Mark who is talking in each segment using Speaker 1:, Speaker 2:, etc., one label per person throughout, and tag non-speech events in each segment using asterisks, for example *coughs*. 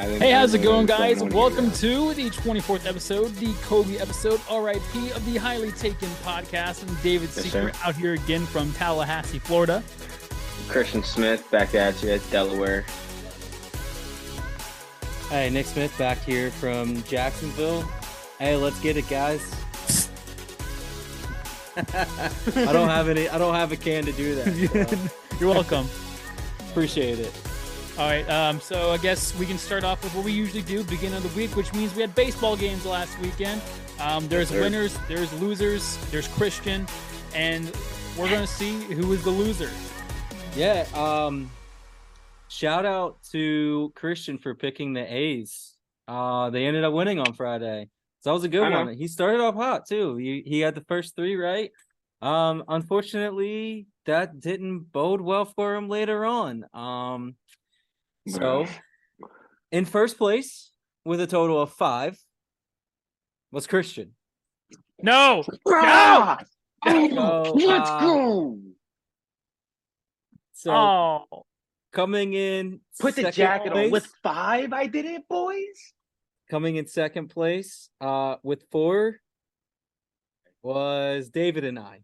Speaker 1: I didn't
Speaker 2: Hey, how's it going, guys? Welcome to the 24th episode, the Kobe episode, RIP of the Highly Taken podcast. I'm David
Speaker 1: Yes,
Speaker 2: Seeker out here again from Tallahassee, Florida.
Speaker 1: Christian Smith back at you at Delaware.
Speaker 3: Hey, Nick Smith back here from Jacksonville. Hey, let's get it, guys. *laughs* I don't have any. I don't have a can to do that. so *laughs*
Speaker 2: You're welcome.
Speaker 3: appreciate it.
Speaker 2: All right, um, so I guess we can start off with what we usually do, beginning of the week, which means we had baseball games last weekend. Um, there's
Speaker 1: Yes,
Speaker 2: winners, there's losers, there's Christian, and we're gonna see who is the loser.
Speaker 3: Yeah. Um. Shout out to Christian for picking the A's. Uh, they ended up winning on Friday, so that was a good
Speaker 1: I know.
Speaker 3: one. He started off hot too. He he had the first three right. Um, unfortunately, that didn't bode well for him later on. Um, so in first place with a total of five was Christian.
Speaker 2: No,
Speaker 1: Ah!
Speaker 3: So,
Speaker 1: Let's
Speaker 3: uh,
Speaker 1: go!
Speaker 3: So
Speaker 2: oh,
Speaker 3: coming in,
Speaker 1: Put the
Speaker 3: second
Speaker 1: jacket on
Speaker 3: place-
Speaker 1: with five. I did it, boys.
Speaker 3: coming in second place uh with four was David and I.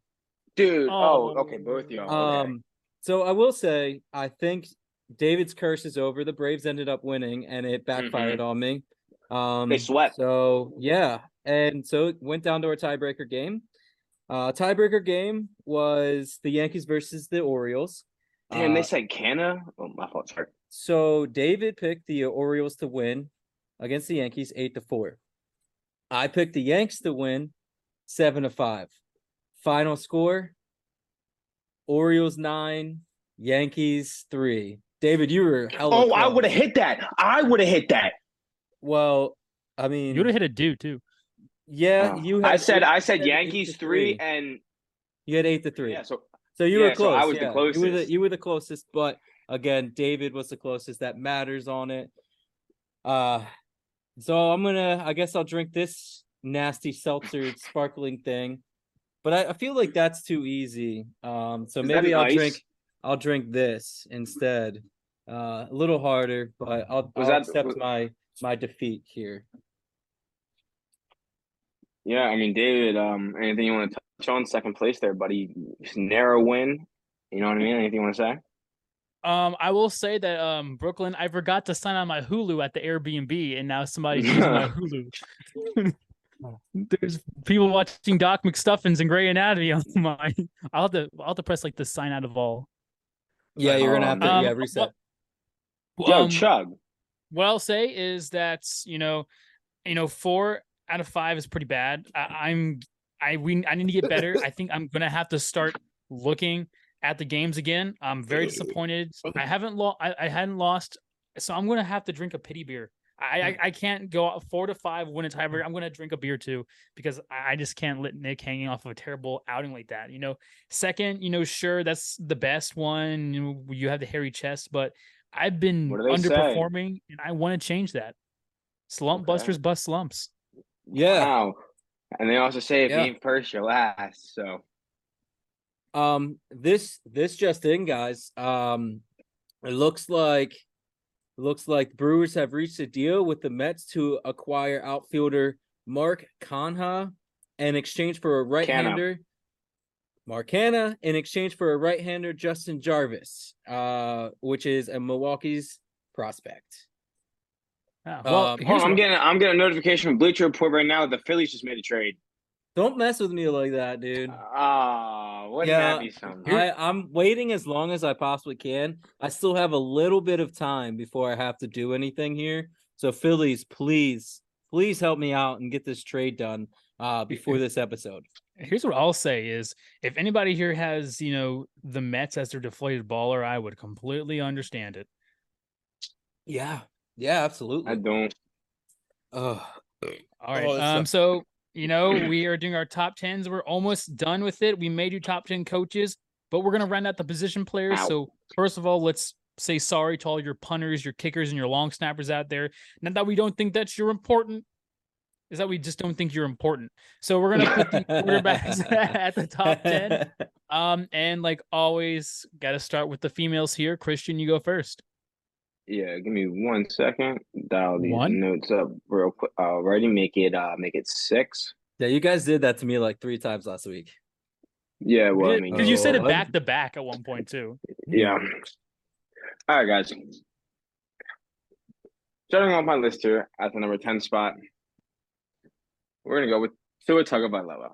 Speaker 1: Dude. Oh,
Speaker 2: Oh.
Speaker 1: okay. Both of y'all. okay.
Speaker 3: Um so I will say I think David's curse is over. The Braves ended up winning and it backfired on me. Um
Speaker 1: They swept.
Speaker 3: So yeah. And so it went down to our tiebreaker game. Uh tiebreaker game was the Yankees versus the Orioles.
Speaker 1: Damn, they
Speaker 3: Uh,
Speaker 1: said Canna. Oh, my fault. Sorry.
Speaker 3: So David picked the Orioles to win against the Yankees eight to four. I picked the Yanks to win seven to five. Final score: Orioles nine, Yankees three. David, you were hella
Speaker 1: Oh, I would have hit that. I would have hit that.
Speaker 3: Well, I mean,
Speaker 2: you would have hit a dude too.
Speaker 3: yeah,
Speaker 1: Oh.
Speaker 3: you.
Speaker 1: I said
Speaker 3: eight-
Speaker 1: I said Yankees
Speaker 3: to
Speaker 1: three and
Speaker 3: You had eight to three.
Speaker 1: yeah. So
Speaker 3: So you
Speaker 1: Yeah,
Speaker 3: were
Speaker 1: so
Speaker 3: close.
Speaker 1: I was the
Speaker 3: yeah. You were the
Speaker 1: closest.
Speaker 3: you were the closest, but again, David was the closest. That matters on it. Uh so I'm gonna I guess I'll drink this nasty seltzer *laughs* sparkling thing. But I, I feel like that's too easy. Um so
Speaker 1: Is
Speaker 3: maybe I'll
Speaker 1: ice?
Speaker 3: drink I'll drink this instead. Uh a little harder, but I'll,
Speaker 1: Was
Speaker 3: I'll
Speaker 1: that-
Speaker 3: accept
Speaker 1: was-
Speaker 3: my my defeat here.
Speaker 1: yeah, I mean, David. Um, anything you want to touch on? Second place there, buddy. Just narrow win. You know what I mean? Anything you want to say?
Speaker 2: Um, I will say that um, Brooklyn, I forgot to sign on my Hulu at the Airbnb, and now somebody's *laughs* using my Hulu. *laughs* There's people watching Doc McStuffins and Grey Anatomy on *laughs* my. I'll have to. I'll have to press like the sign out of all.
Speaker 3: Yeah, you're gonna have to
Speaker 2: Um,
Speaker 3: yeah, reset.
Speaker 2: what-
Speaker 1: Yo,
Speaker 2: um,
Speaker 1: Chug.
Speaker 2: what I'll say is that you know, you know, four out of five is pretty bad. I, I'm I we I need to get better. I think I'm gonna have to start looking at the games again. I'm very disappointed. I haven't lost. I, I hadn't lost, so I'm gonna have to drink a pity beer. I I, I can't go out four to five win a tiebreaker. I'm gonna drink a beer too because I, I just can't let Nick hanging off of a terrible outing like that. You know, second, you know, sure that's the best one. You know, you have the hairy chest, but I've been
Speaker 1: What do they say?
Speaker 2: underperforming, and I want to change that. Slump
Speaker 1: Okay.
Speaker 2: busters bust slumps.
Speaker 3: Yeah.
Speaker 1: Wow. And they also say if
Speaker 3: Yeah.
Speaker 1: you ain't first, you're last. So
Speaker 3: Um, this this just in, guys. Um, it looks like looks like Brewers have reached a deal with the Mets to acquire outfielder Mark Canha in exchange for a right-hander. Mark Canha in exchange for a right-hander Justin Jarvis, uh, which is a Milwaukee's prospect.
Speaker 2: Ah, well,
Speaker 3: Um,
Speaker 1: hold on, I'm getting I'm getting a notification from Bleacher Report right now. The Phillies just made a trade.
Speaker 3: Don't mess with me like that, dude.
Speaker 1: Ah, wouldn't
Speaker 3: Yeah,
Speaker 1: that be something?
Speaker 3: I, I'm waiting as long as I possibly can. I still have a little bit of time before I have to do anything here. So Phillies, please, please help me out and get this trade done uh before this episode.
Speaker 2: here's what I'll say is if anybody here has, you know, the Mets as their deflated baller, I would completely understand it.
Speaker 3: Yeah. Yeah, absolutely.
Speaker 1: I don't.
Speaker 3: Ugh.
Speaker 2: All right.
Speaker 3: Oh, it's
Speaker 2: um, so you know, we are doing our top tens. We're almost done with it. We made you top 10 coaches, but we're gonna round out the position players.
Speaker 1: Ow.
Speaker 2: So first of all, let's say sorry to all your punters, your kickers, and your long snappers out there. Not that we don't think that you're important, is that we just don't think you're important. So we're gonna put the quarterbacks *laughs* at the top 10. *laughs* Um, and like always, gotta start with the females here. Christian, you go first.
Speaker 1: Yeah, give me one second. Dial these
Speaker 2: One?
Speaker 1: notes up real quick. Already make it uh make it six.
Speaker 3: Yeah, you guys did that to me like three times last week.
Speaker 1: Yeah, well, I mean,
Speaker 2: Because you said it back to back at one point too.
Speaker 1: yeah. All right, guys. Starting off my list here at the number 10 spot, we're going to go with Tua Tagovailoa.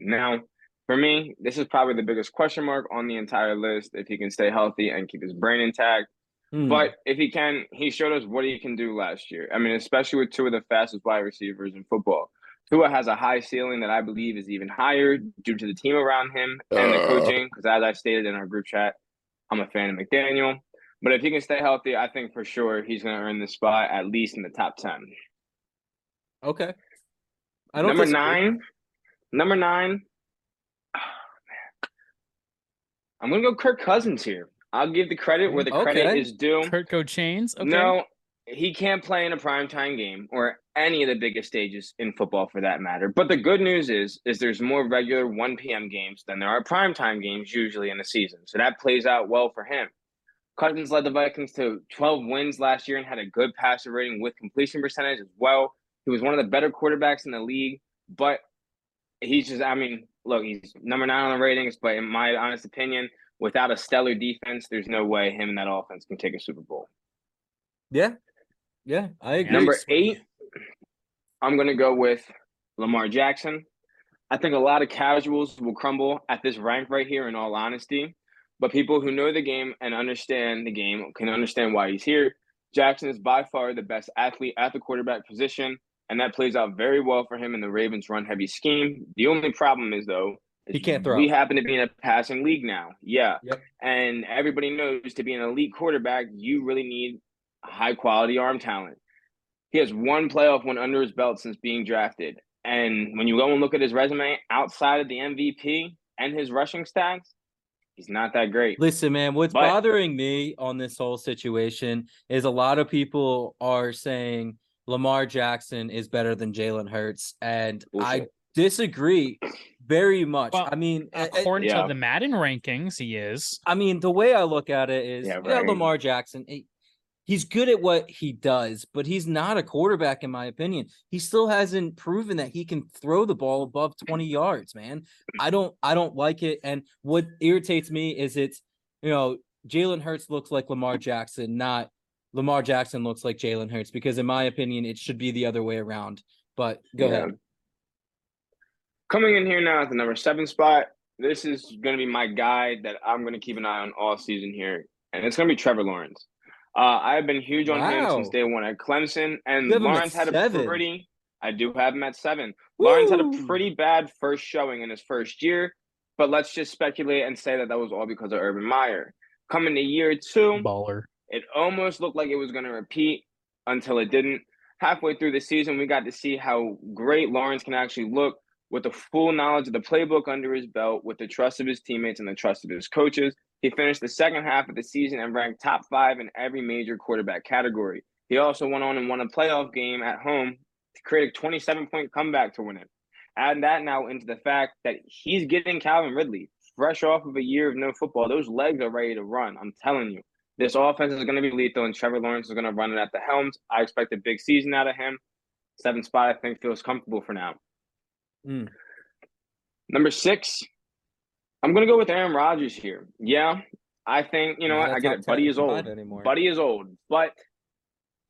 Speaker 1: Now, for me, this is probably the biggest question mark on the entire list if he can stay healthy and keep his brain intact.
Speaker 3: Hmm.
Speaker 1: But if he can, he showed us what he can do last year. I mean, especially with two of the fastest wide receivers in football. Tua has a high ceiling that I believe is even higher due to the team around him and the
Speaker 3: Uh.
Speaker 1: coaching. Because as I stated in our group chat, I'm a fan of McDaniel. But if he can stay healthy, I think for sure he's going to earn the spot at least in the top ten.
Speaker 3: okay. I don't
Speaker 1: number
Speaker 3: disagree.
Speaker 1: nine, number nine. I'm gonna go Kirk Cousins here. I'll give the credit where the credit
Speaker 3: Okay.
Speaker 1: is due.
Speaker 2: Kurt Chains. Okay.
Speaker 1: No, he can't play in a primetime game or any of the biggest stages in football for that matter. But the good news is is there's more regular 1 p.m. games than there are primetime games usually in a season. So that plays out well for him. Cousins led the Vikings to 12 wins last year and had a good passer rating with completion percentage as well. He was one of the better quarterbacks in the league, but he's just I mean, look, he's number 9 on the ratings, but in my honest opinion, without a stellar defense, there's no way him and that offense can take a Super Bowl.
Speaker 3: Yeah. Yeah, I agree.
Speaker 1: Number eight, I'm going to go with Lamar Jackson. I think a lot of casuals will crumble at this rank right here, in all honesty. But people who know the game and understand the game can understand why he's here. Jackson is by far the best athlete at the quarterback position, and that plays out very well for him in the Ravens' run heavy scheme. The only problem is, though,
Speaker 3: He can't mm-hmm. throw.
Speaker 1: We happen to be in a passing league now. Yeah.
Speaker 3: Yep.
Speaker 1: And everybody knows to be an elite quarterback, you really need high quality arm talent. He has one playoff win under his belt since being drafted. And when you go and look at his resume outside of the MVP and his rushing stats, he's not that great.
Speaker 3: Listen, man, what's
Speaker 1: But-
Speaker 3: bothering me on this whole situation is a lot of people are saying Lamar Jackson is better than Jalen Hurts, and I disagree very much.
Speaker 2: Well,
Speaker 3: I mean, a- a-
Speaker 2: According
Speaker 1: Yeah.
Speaker 2: to the Madden rankings, he is.
Speaker 3: I mean, the way I look at it is,
Speaker 1: Yeah,
Speaker 3: yeah. Lamar Jackson, he- he's good at what he does, but he's not a quarterback, in my opinion. He still hasn't proven that he can throw the ball above 20 yards, man. I don't, I don't like it. And what irritates me is it's, you know, Jalen Hurts looks like Lamar Jackson, not Lamar Jackson looks like Jalen Hurts, because in my opinion, it should be the other way around. But go
Speaker 1: Yeah.
Speaker 3: ahead.
Speaker 1: Coming in here now at the number seven spot, this is going to be my guy that I'm going to keep an eye on all season here, and it's going to be Trevor Lawrence. Uh, I've been huge on him since day one at Clemson, and
Speaker 3: You have him at
Speaker 1: Lawrence had a pretty. I do have him at seven. Lawrence had a pretty bad first showing in his first year, but let's just speculate and say that that was all because of Urban Meyer. Coming to year two,
Speaker 2: Baller.
Speaker 1: it almost looked like it was going to repeat until it didn't. Halfway through the season, we got to see how great Lawrence can actually look with the full knowledge of the playbook under his belt, with the trust of his teammates and the trust of his coaches. He finished the second half of the season and ranked top five in every major quarterback category. He also went on and won a playoff game at home to create a 27 point comeback to win it. Add that now into the fact that he's getting Calvin Ridley fresh off of a year of no football. Those legs are ready to run. I'm telling you. This offense is going to be lethal, and Trevor Lawrence is going to run it at the helms. I expect a big season out of him. Seven spot, I think, feels comfortable for now.
Speaker 3: Mm.
Speaker 1: Number six, I'm going to go with Aaron Rodgers here. Yeah, I think, you know
Speaker 3: a
Speaker 1: I get it. Buddy is old.
Speaker 3: anymore.
Speaker 1: Buddy is old, but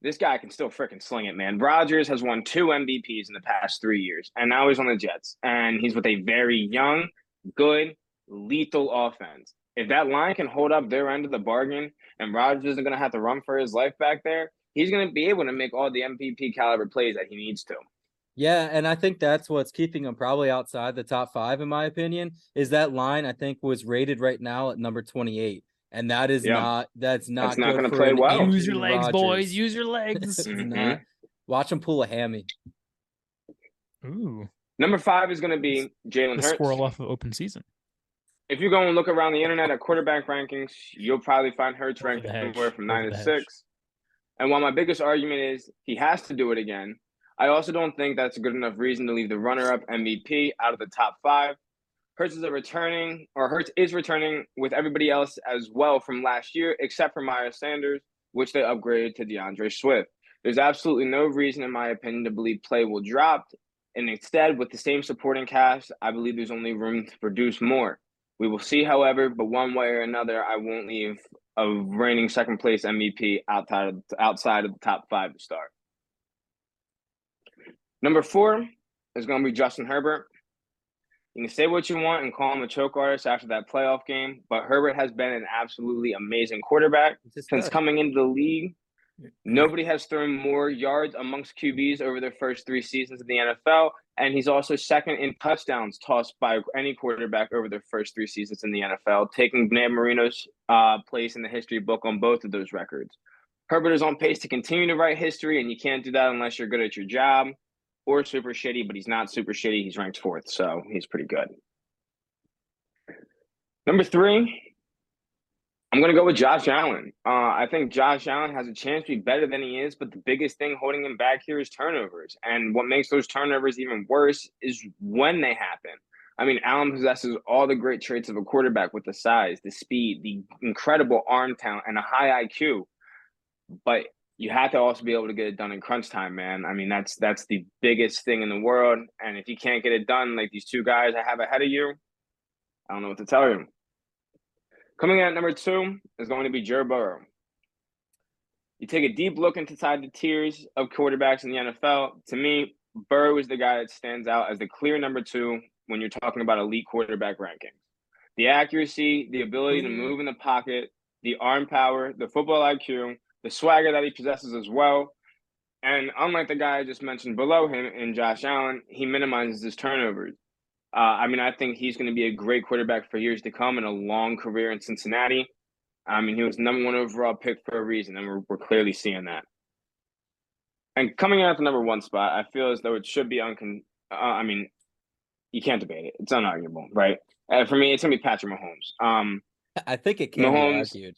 Speaker 1: this guy can still freaking sling it, man. Rodgers has won two MVPs in the past three years, and now he's on the Jets, and he's with a very young, good, lethal offense. If that line can hold up their end of the bargain, and Rodgers isn't going to have to run for his life back there, he's going to be able to make all the MVP caliber plays that he needs to.
Speaker 3: Yeah, and I think that's what's keeping him probably outside the top five, in my opinion. Is that line I think was rated right now at number twenty-eight, and that is
Speaker 1: Yeah.
Speaker 3: not that's not
Speaker 1: That's not
Speaker 3: good
Speaker 1: gonna play
Speaker 3: an
Speaker 1: well.
Speaker 2: Use your
Speaker 3: Aaron
Speaker 2: legs, boys. Use your legs. *laughs*
Speaker 1: Mhm.
Speaker 3: not. Watch him pull a hammy.
Speaker 2: Ooh,
Speaker 1: Number five is going to be Jalen Hurts.
Speaker 2: squirrel off of open season.
Speaker 1: if you go and look around the internet at quarterback rankings, you'll probably find Hurts ranked
Speaker 2: the
Speaker 1: anywhere from nine to six. And while my biggest argument is he has to do it again, I also don't think that's a good enough reason to leave the runner-up MVP out of the top five. Hurts is returning, or Hurts is returning with everybody else as well from last year, except for Miles Sanders. which they upgraded to D'Andre Swift. There's absolutely no reason, in my opinion, to believe play will drop. And instead, with the same supporting cast, I believe there's only room to produce more. We will see, however, but one way or another, I won't leave a reigning second place MVP outside of outside of the top five to start. Number four is going to be Justin Herbert. You can say what you want and call him a choke artist after that playoff game, but Herbert has been an absolutely amazing quarterback since coming into the league. Nobody has thrown more yards amongst QBs over their first three seasons in the NFL, and he's also second in touchdowns tossed by any quarterback over their first three seasons in the NFL, taking Dan Marino's uh, place in the history book on both of those records. Herbert is on pace to continue to write history, and you can't do that unless you're good at your job or super shitty, but he's not super shitty. He's ranked fourth, so he's pretty good. Number three, I'm going to go with Josh Allen. Uh, I think Josh Allen has a chance to be better than he is, but the biggest thing holding him back here is turnovers. And what makes those turnovers even worse is when they happen. I mean, Allen possesses all the great traits of a quarterback with the size, the speed, the incredible arm talent, and a high IQ. But you have to also be able to get it done in crunch time, man. I mean, that's that's the biggest thing in the world. And if you can't get it done, like these two guys I have ahead of you, I don't know what to tell you. Coming in at number two is going to be Joe Burrow. You take a deep look inside the tiers of quarterbacks in the NFL. To me, Burrow is the guy that stands out as the clear number two when you're talking about elite quarterback rankings. The accuracy, the ability to mm-hmm. move in the pocket, the arm power, the football IQ, the swagger that he possesses as well. And unlike the guy I just mentioned below him in Josh Allen, he minimizes his turnovers. Uh, I mean, I think he's going to be a great quarterback for years to come and a long career in Cincinnati. I mean, he was number one overall pick for a reason, and we're, we're clearly seeing that. And coming in at the number one spot, I feel as though it should be uncon. Uh, I mean, you can't debate it; it's unarguable, right? Uh, for me, it's gonna be Patrick Mahomes. Um,
Speaker 3: I think it can Mahomes, be argued.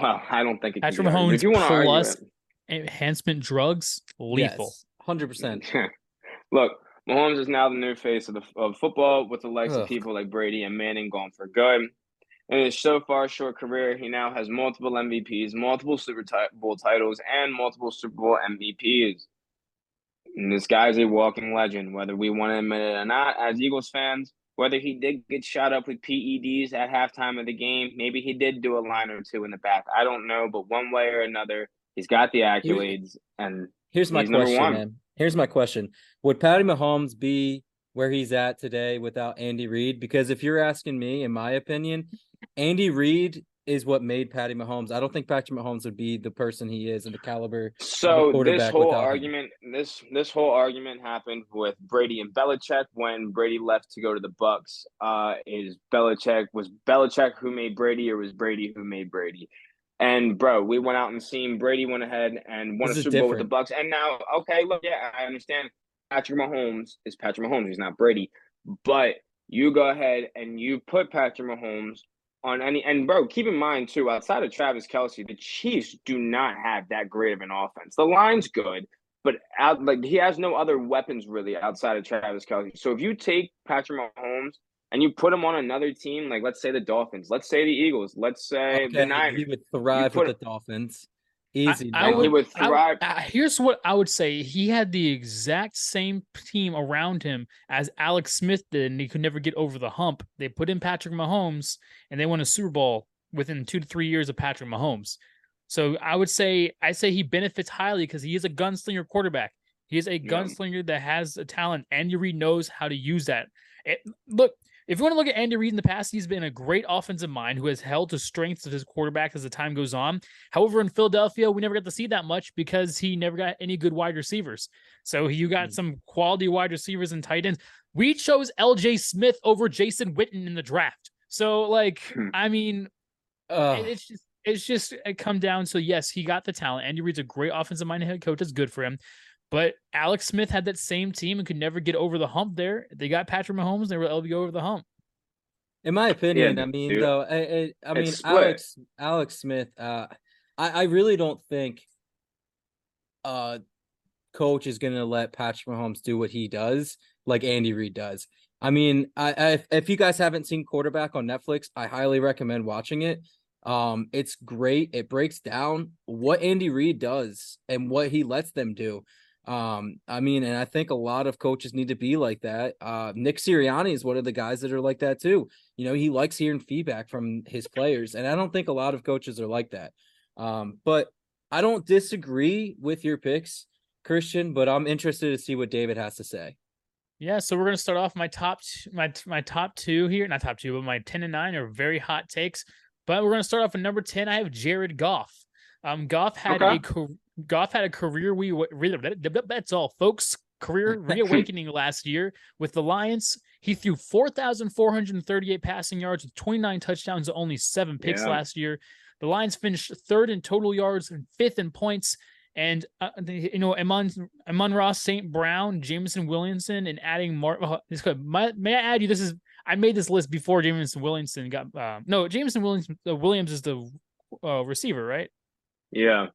Speaker 1: Well, I don't think it.
Speaker 2: Patrick Mahomes if you want plus enhancement drugs, lethal,
Speaker 3: hundred percent. *laughs*
Speaker 1: Look, Mahomes is now the new face of the of football with the likes Ugh. of people like Brady and Manning gone for good. In his so far short career, he now has multiple MVPs, multiple Super Bowl titles, and multiple Super Bowl MVPs. And this guy's a walking legend, whether we want to admit it or not. As Eagles fans, whether he did get shot up with PEDs at halftime of the game, maybe he did do a line or two in the back. I don't know, but one way or another, he's got the accolades, and
Speaker 3: here's my question, man. Here's my question: Would Patty Mahomes be where he's at today without Andy Reid? Because if you're asking me, in my opinion, Andy Reid is what made Patty Mahomes. I don't think Patrick Mahomes would be the person he is and the caliber.
Speaker 1: So this whole argument, him. this this whole argument happened with Brady and Belichick when Brady left to go to the Bucks. Uh, is Belichick was Belichick who made Brady, or was Brady who made Brady? And bro, we went out and seen Brady went ahead and won this a Super Bowl with the Bucks. And now, okay, look, yeah, I understand Patrick Mahomes is Patrick Mahomes. He's not Brady. But you go ahead and you put Patrick Mahomes on any and bro, keep in mind too, outside of Travis Kelce, the Chiefs do not have that great of an offense. The line's good, but out like he has no other weapons really outside of Travis Kelce. So if you take Patrick Mahomes and you put him on another team, like let's say the Dolphins, let's say the Eagles, let's say okay, the Niners.
Speaker 3: He would thrive with the Dolphins. Easy.
Speaker 2: I, I would, he would thrive. I, here's what I would say: he had the exact same team around him as Alex Smith did, and he could never get over the hump. They put in Patrick Mahomes, and they won a Super Bowl within two to three years of Patrick Mahomes. So I would say I say he benefits highly because he is a gunslinger quarterback. He is a gunslinger yeah. that has a talent. Andy Reid knows how to use that. It, look, if you want to look at Andy Reid in the past, he's been a great offensive mind who has held to strengths of his quarterback as the time goes on. However, in Philadelphia, we never got to see that much because he never got any good wide receivers. So you got mm-hmm. some quality wide receivers and tight ends. We chose LJ Smith over Jason Witten in the draft. So, like, hmm. I mean, uh, it's just it's just it come down. So yes, he got the talent. Andy Reid's a great offensive minded head coach. That's good for him. But Alex Smith had that same team and could never get over the hump there. They got Patrick Mahomes, they were able to go over the hump.
Speaker 3: In my opinion, yeah, I mean, dude. though, I, I, I mean, Alex Alex Smith, uh, I, I really don't think uh coach is gonna let Patrick Mahomes do what he does like Andy Reid does. I mean, I, I if you guys haven't seen Quarterback on Netflix, I highly recommend watching it. Um, it's great. It breaks down what Andy Reid does and what he lets them do. Um, I mean, and I think a lot of coaches need to be like that. Uh, Nick Sirianni is one of the guys that are like that too. You know, he likes hearing feedback from his players, and I don't think a lot of coaches are like that. Um, but I don't disagree with your picks, Christian, but I'm interested to see what David has to say.
Speaker 2: Yeah, so we're gonna start off my top my my top two here, not top two, but my ten and nine are very hot takes. But we're gonna start off at number ten. I have Jared Goff. Um, Goff had okay. a Goff had a career we really that's all, folks. Career *laughs* reawakening last year with the Lions. He threw four thousand four hundred thirty-eight passing yards with twenty-nine touchdowns, and only seven picks yeah. last year. The Lions finished third in total yards and fifth in points. And uh, you know, Amon Amon-Ra St. Brown, Jameson Williamson, and adding Mar. This could, my, may I add you? This is I made this list before Jameson Williamson got. Uh, no, Jameson Williams uh, Williams is the uh, receiver, right?
Speaker 1: Yeah.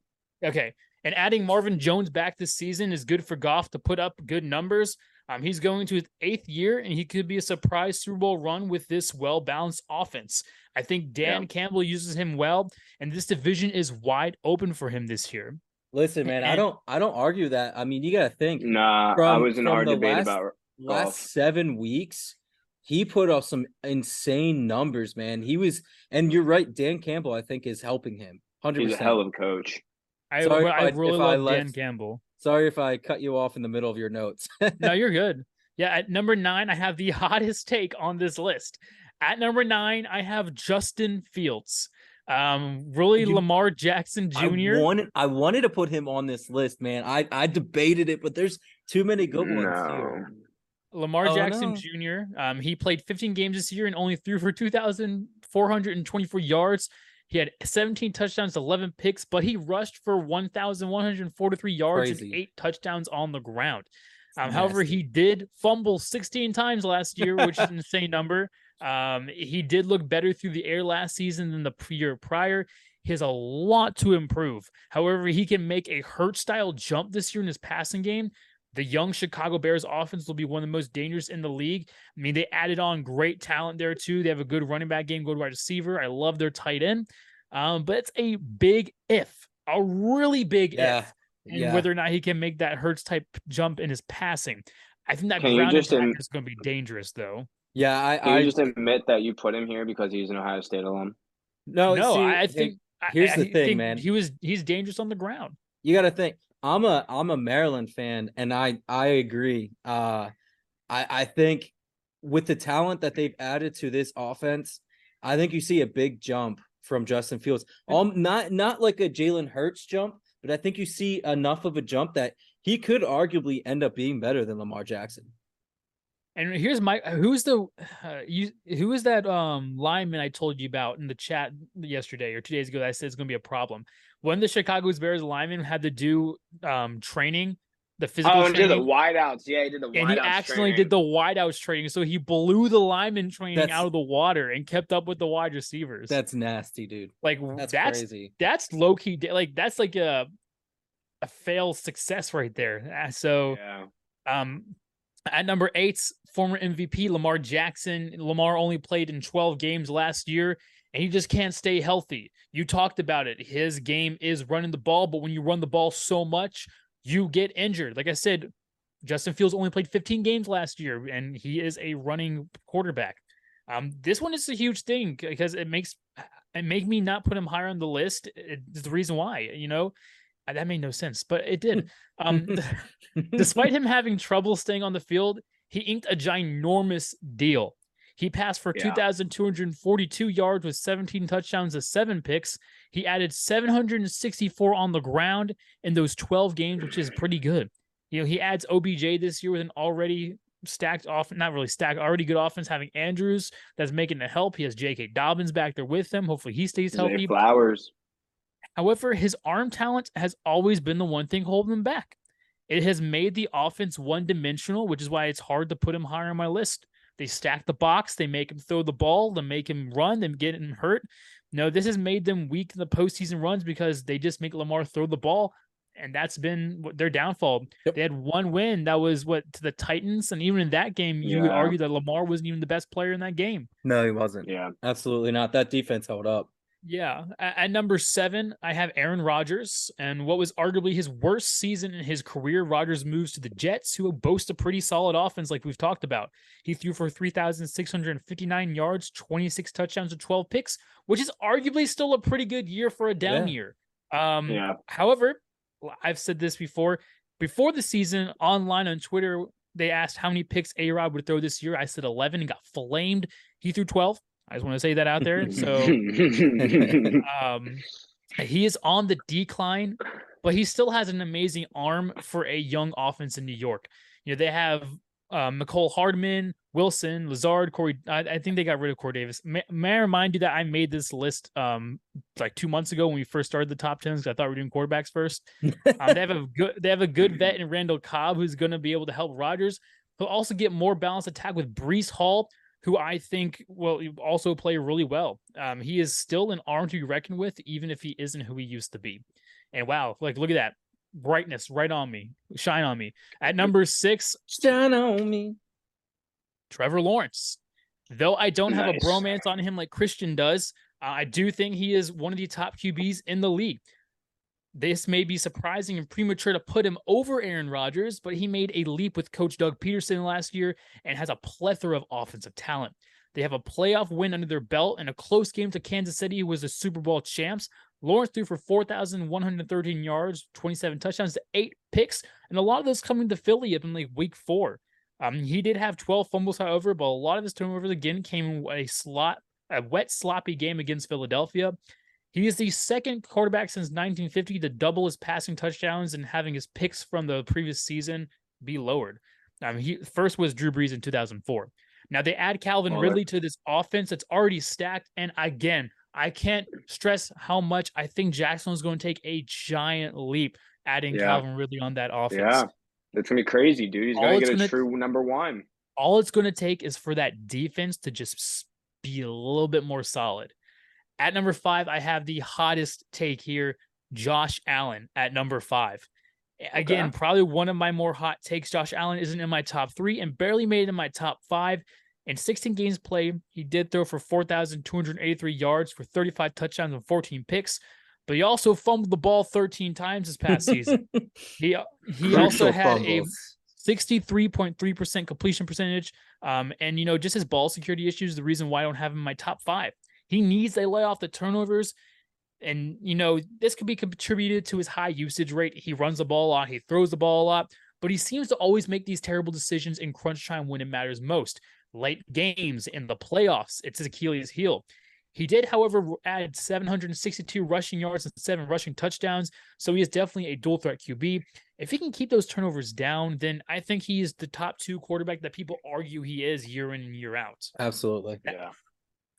Speaker 2: Okay. And adding Marvin Jones back this season is good for Goff to put up good numbers. Um, he's going to his eighth year, and he could be a surprise Super Bowl run with this well balanced offense. I think Dan yeah. Campbell uses him well, and this division is wide open for him this year.
Speaker 3: Listen, man, and, I don't I don't argue that. I mean, you gotta think.
Speaker 1: Nah, from, I was in our debate
Speaker 3: last,
Speaker 1: about
Speaker 3: last seven weeks. He put up some insane numbers, man. He was, and you're right. Dan Campbell, I think, is helping him. 100%.
Speaker 1: He's a hell of a coach.
Speaker 2: I, sorry I, I really love I left, Dan Campbell.
Speaker 3: Sorry if I cut you off in the middle of your notes. *laughs*
Speaker 2: no, you're good. Yeah, at number nine, I have the *laughs* hottest take on this list. At number nine, I have Justin Fields. Um, really, you, Lamar Jackson Jr.
Speaker 3: I wanted, I wanted to put him on this list, man. I I debated it, but there's too many good ones here.
Speaker 2: Lamar oh, Jackson no. Jr. Um, he played 15 games this year and only threw for 2,424 yards. He had 17 touchdowns, 11 picks, but he rushed for 1,143 yards Crazy. and eight touchdowns on the ground. Um, however, he did fumble 16 times last year, which is an insane number. *laughs* Um, he did look better through the air last season than the year prior. He has a lot to improve. However, he can make a hurt style jump this year in his passing game. The young Chicago Bears offense will be one of the most dangerous in the league. I mean, they added on great talent there too. They have a good running back game, good wide receiver. I love their tight end. Um, but it's a big if, a really big yeah. if, and yeah. whether or not he can make that Hurts type jump in his passing. I think that can ground attack Im- is going to be dangerous, though.
Speaker 3: Yeah, I.
Speaker 1: Can
Speaker 3: I
Speaker 1: you just admit that you put him here because he's an Ohio State alum?
Speaker 2: No, no. See, I think here's I, the I thing, man. He was he's dangerous on the ground.
Speaker 3: You got to think. I'm a I'm a Maryland fan, and I I agree. Uh, I I think with the talent that they've added to this offense, I think you see a big jump from Justin Fields. Um, not not like a Jalen Hurts jump, but I think you see enough of a jump that he could arguably end up being better than Lamar Jackson.
Speaker 2: And here's my who's the uh, you who is that um lineman I told you about in the chat yesterday or two days ago that I said it's going to be a problem. When the Chicago Bears lineman had to do um training, the physical oh, and
Speaker 1: training, did the wideouts. Yeah, he did the
Speaker 2: and he accidentally training. did the wideouts training, so he blew the lineman training that's, out of the water and kept up with the wide receivers.
Speaker 3: That's nasty, dude.
Speaker 2: Like that's that's, crazy. that's low key. Like that's like a a failed success right there. So yeah. um at number eight, former MVP Lamar Jackson. Lamar only played in 12 games last year, and he just can't stay healthy. You talked about it. His game is running the ball, but when you run the ball so much, you get injured. Like I said, Justin Fields only played 15 games last year, and he is a running quarterback. Um, this one is a huge thing because it makes it make me not put him higher on the list. It's the reason why, you know. Uh, that made no sense, but it did. Um, *laughs* *laughs* despite him having trouble staying on the field, he inked a ginormous deal. He passed for yeah. 2,242 yards with 17 touchdowns to seven picks. He added 764 on the ground in those 12 games, which is pretty good. You know, he adds OBJ this year with an already stacked off, not really stacked, already good offense, having Andrews that's making the help. He has J.K. Dobbins back there with him. Hopefully he stays healthy.
Speaker 1: Flowers.
Speaker 2: However, his arm talent has always been the one thing holding him back. It has made the offense one dimensional, which is why it's hard to put him higher on my list. They stack the box, they make him throw the ball, they make him run, they get him hurt. No, this has made them weak in the postseason runs because they just make Lamar throw the ball, and that's been their downfall. Yep. They had one win that was what to the Titans, and even in that game, you yeah. would argue that Lamar wasn't even the best player in that game.
Speaker 3: No, he wasn't.
Speaker 1: Yeah,
Speaker 3: absolutely not. That defense held up.
Speaker 2: Yeah. At, at, number seven, I have Aaron Rodgers. And what was arguably his worst season in his career, Rodgers moves to the Jets, who boast a pretty solid offense, like we've talked about. He threw for 3,659 yards, 26 touchdowns, and 12 picks, which is arguably still a pretty good year for a down yeah. year. Um, yeah. However, I've said this before. Before the season, online on Twitter, they asked how many picks A Rod would throw this year. I said 11 and got flamed. He threw 12. I just want to say that out there. *laughs* So um, he is on the decline, but he still has an amazing arm for a young offense in New York. You know, they have uh, Mecole Hardman, Wilson, Lazard, Corey. I, I, think they got rid of Corey Davis. May, may, I remind you that I made this list um like two months ago when we first started the top tens. I thought we were doing quarterbacks first. *laughs* um, they have a good they have a good vet in Randall Cobb who's going to be able to help Rodgers. He'll also get more balanced attack with Breece Hall, who I think will also play really well. Um, he is still an arm to be reckoned with, even if he isn't who he used to be. And wow, like look at that brightness right on me, shine on me. At number six,
Speaker 3: shine on me.
Speaker 2: Trevor Lawrence. Though I don't nice. have a bromance on him like Christian does, uh, I do think he is one of the top QBs in the league. This may be surprising and premature to put him over Aaron Rodgers, but he made a leap with coach Doug Pederson last year and has a plethora of offensive talent. They have a playoff win under their belt and a close game to Kansas City, who was the Super Bowl champs. Lawrence threw for 4,113 yards, 27 touchdowns, eight picks, and a lot of those coming to Philly up in like week four. Um, he did have 12 fumbles, however, but a lot of his turnovers again came in a slot, a wet, sloppy game against Philadelphia. He is the second quarterback since 1950 to double his passing touchdowns and having his picks from the previous season be lowered. Um, he first was Drew Brees in 2004. Now they add Calvin Ridley to this offense that's already stacked. And again, I can't stress how much I think Jackson is going to take a giant leap adding yeah. Calvin Ridley on that offense.
Speaker 1: Yeah, it's gonna be crazy, dude. He's gonna get a gonna, true number one.
Speaker 2: All it's going to take is for that defense to just be a little bit more solid. At number five, I have the hottest take here Josh Allen at number five. Again, okay. probably one of my more hot takes. Josh Allen isn't in my top three and barely made it in my top five. In 16 games played, he did throw for 4,283 yards for 35 touchdowns and 14 picks, but he also fumbled the ball 13 times this past season. *laughs* he he also had fumbles. a 63.3% completion percentage. Um, and you know, just his ball security issues, the reason why I don't have him in my top five. He needs to lay off the turnovers. And, you know, this could be contributed to his high usage rate. He runs the ball a lot, he throws the ball a lot, but he seems to always make these terrible decisions in crunch time when it matters most. Late games in the playoffs, it's his Achilles heel. He did, however, add 762 rushing yards and seven rushing touchdowns. So he is definitely a dual threat QB. If he can keep those turnovers down, then I think he is the top two quarterback that people argue he is year in and year out.
Speaker 3: Absolutely.
Speaker 1: Yeah.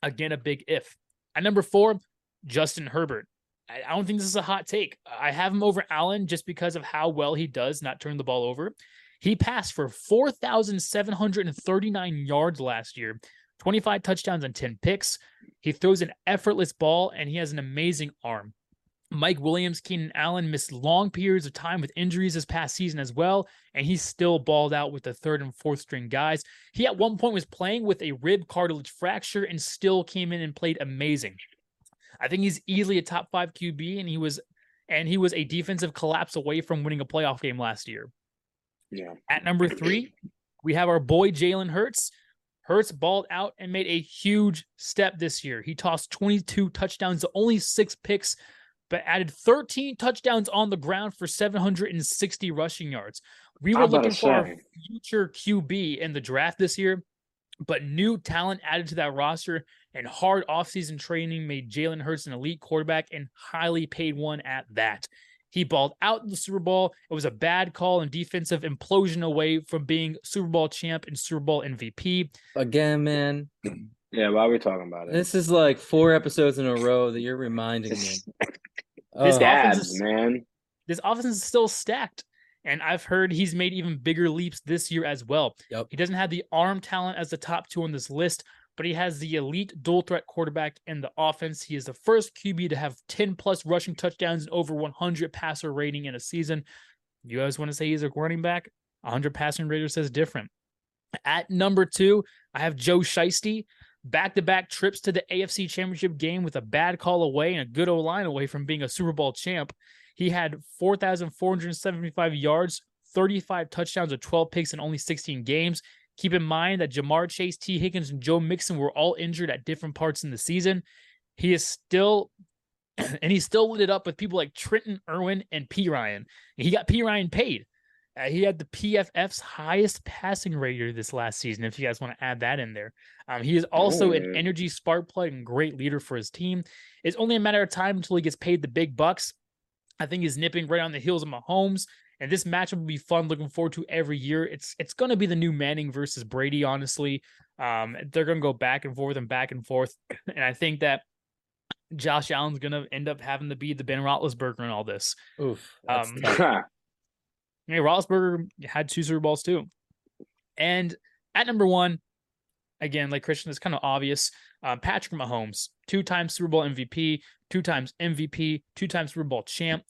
Speaker 2: Again, a big if. At number four, Justin Herbert. I don't think this is a hot take. I have him over Allen just because of how well he does not turn the ball over. He passed for 4,739 yards last year, 25 touchdowns and 10 picks. He throws an effortless ball and he has an amazing arm. Mike Williams, Keenan Allen missed long periods of time with injuries this past season as well, and he still balled out with the third and fourth string guys. He at one point was playing with a rib cartilage fracture and still came in and played amazing. I think he's easily a top five QB, and he was and he was a defensive collapse away from winning a playoff game last year.
Speaker 1: Yeah.
Speaker 2: At number three, we have our boy Jalen Hurts. Hurts balled out and made a huge step this year. He tossed 22 touchdowns, only six picks, but added 13 touchdowns on the ground for 760 rushing yards. We were looking for a future QB in the draft this year, but new talent added to that roster and hard offseason training made Jalen Hurts an elite quarterback and highly paid one at that. He balled out in the Super Bowl. It was a bad call and defensive implosion away from being Super Bowl champ and Super Bowl MVP.
Speaker 3: Again, man. *clears throat*
Speaker 1: Yeah, why are we talking about it?
Speaker 3: This is like four episodes in a row that you're reminding me. *laughs*
Speaker 2: This oh. offense is, man. This offense is still stacked. And I've heard he's made even bigger leaps this year as well.
Speaker 3: Yep.
Speaker 2: He doesn't have the arm talent as the top two on this list, but he has the elite dual threat quarterback in the offense. He is the first QB to have 10 plus rushing touchdowns and over 100 passer rating in a season. You guys want to say he's a running back? 100 passing rating says different. At number two, I have Joe Shiesty. Back to back trips to the AFC Championship game with a bad call away and a good O line away from being a Super Bowl champ. He had 4,475 yards, 35 touchdowns, with 12 picks in only 16 games. Keep in mind that Ja'Marr Chase, Tee Higgins, and Joe Mixon were all injured at different parts in the season. He is still, *clears throat* and he still lit it up with people like Trenton Irwin and P. Ryan. He got P. Ryan paid. Uh, he had the PFF's highest passing rater this last season. If you guys want to add that in there, um, he is also an energy spark plug and great leader for his team. It's only a matter of time until he gets paid the big bucks. I think he's nipping right on the heels of Mahomes, and this matchup will be fun. Looking forward to every year. It's it's going to be the new Manning versus Brady. Honestly, um, they're going to go back and forth and back and forth, *clears throat* and I think that Josh Allen's going to end up having to be the Ben Roethlisberger in all this.
Speaker 3: Oof.
Speaker 2: Um, *laughs* Hey, Roethlisberger had two Super Bowls too. And at number one, again, like Christian, it's kind of obvious. Uh, Patrick Mahomes, two times Super Bowl MVP, two times MVP, two times Super Bowl champ.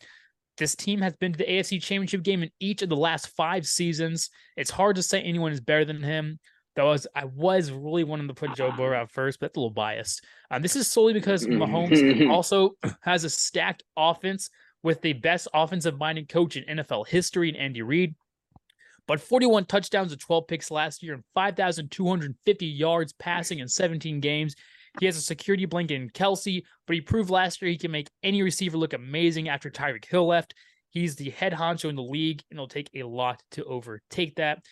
Speaker 2: This team has been to the AFC Championship game in each of the last five seasons. It's hard to say anyone is better than him. Though I was, I was really wanting to put Joe Burrow out first, but that's a little biased. Um, this is solely because Mahomes *laughs* also *clears throat* has a stacked offense with the best offensive minded coach in NFL history in Andy Reid. But 41 touchdowns and 12 picks last year and 5,250 yards passing in 17 games. He has a security blanket in Kelce, but he proved last year he can make any receiver look amazing after Tyreek Hill left. He's the head honcho in the league, and it'll take a lot to overtake that.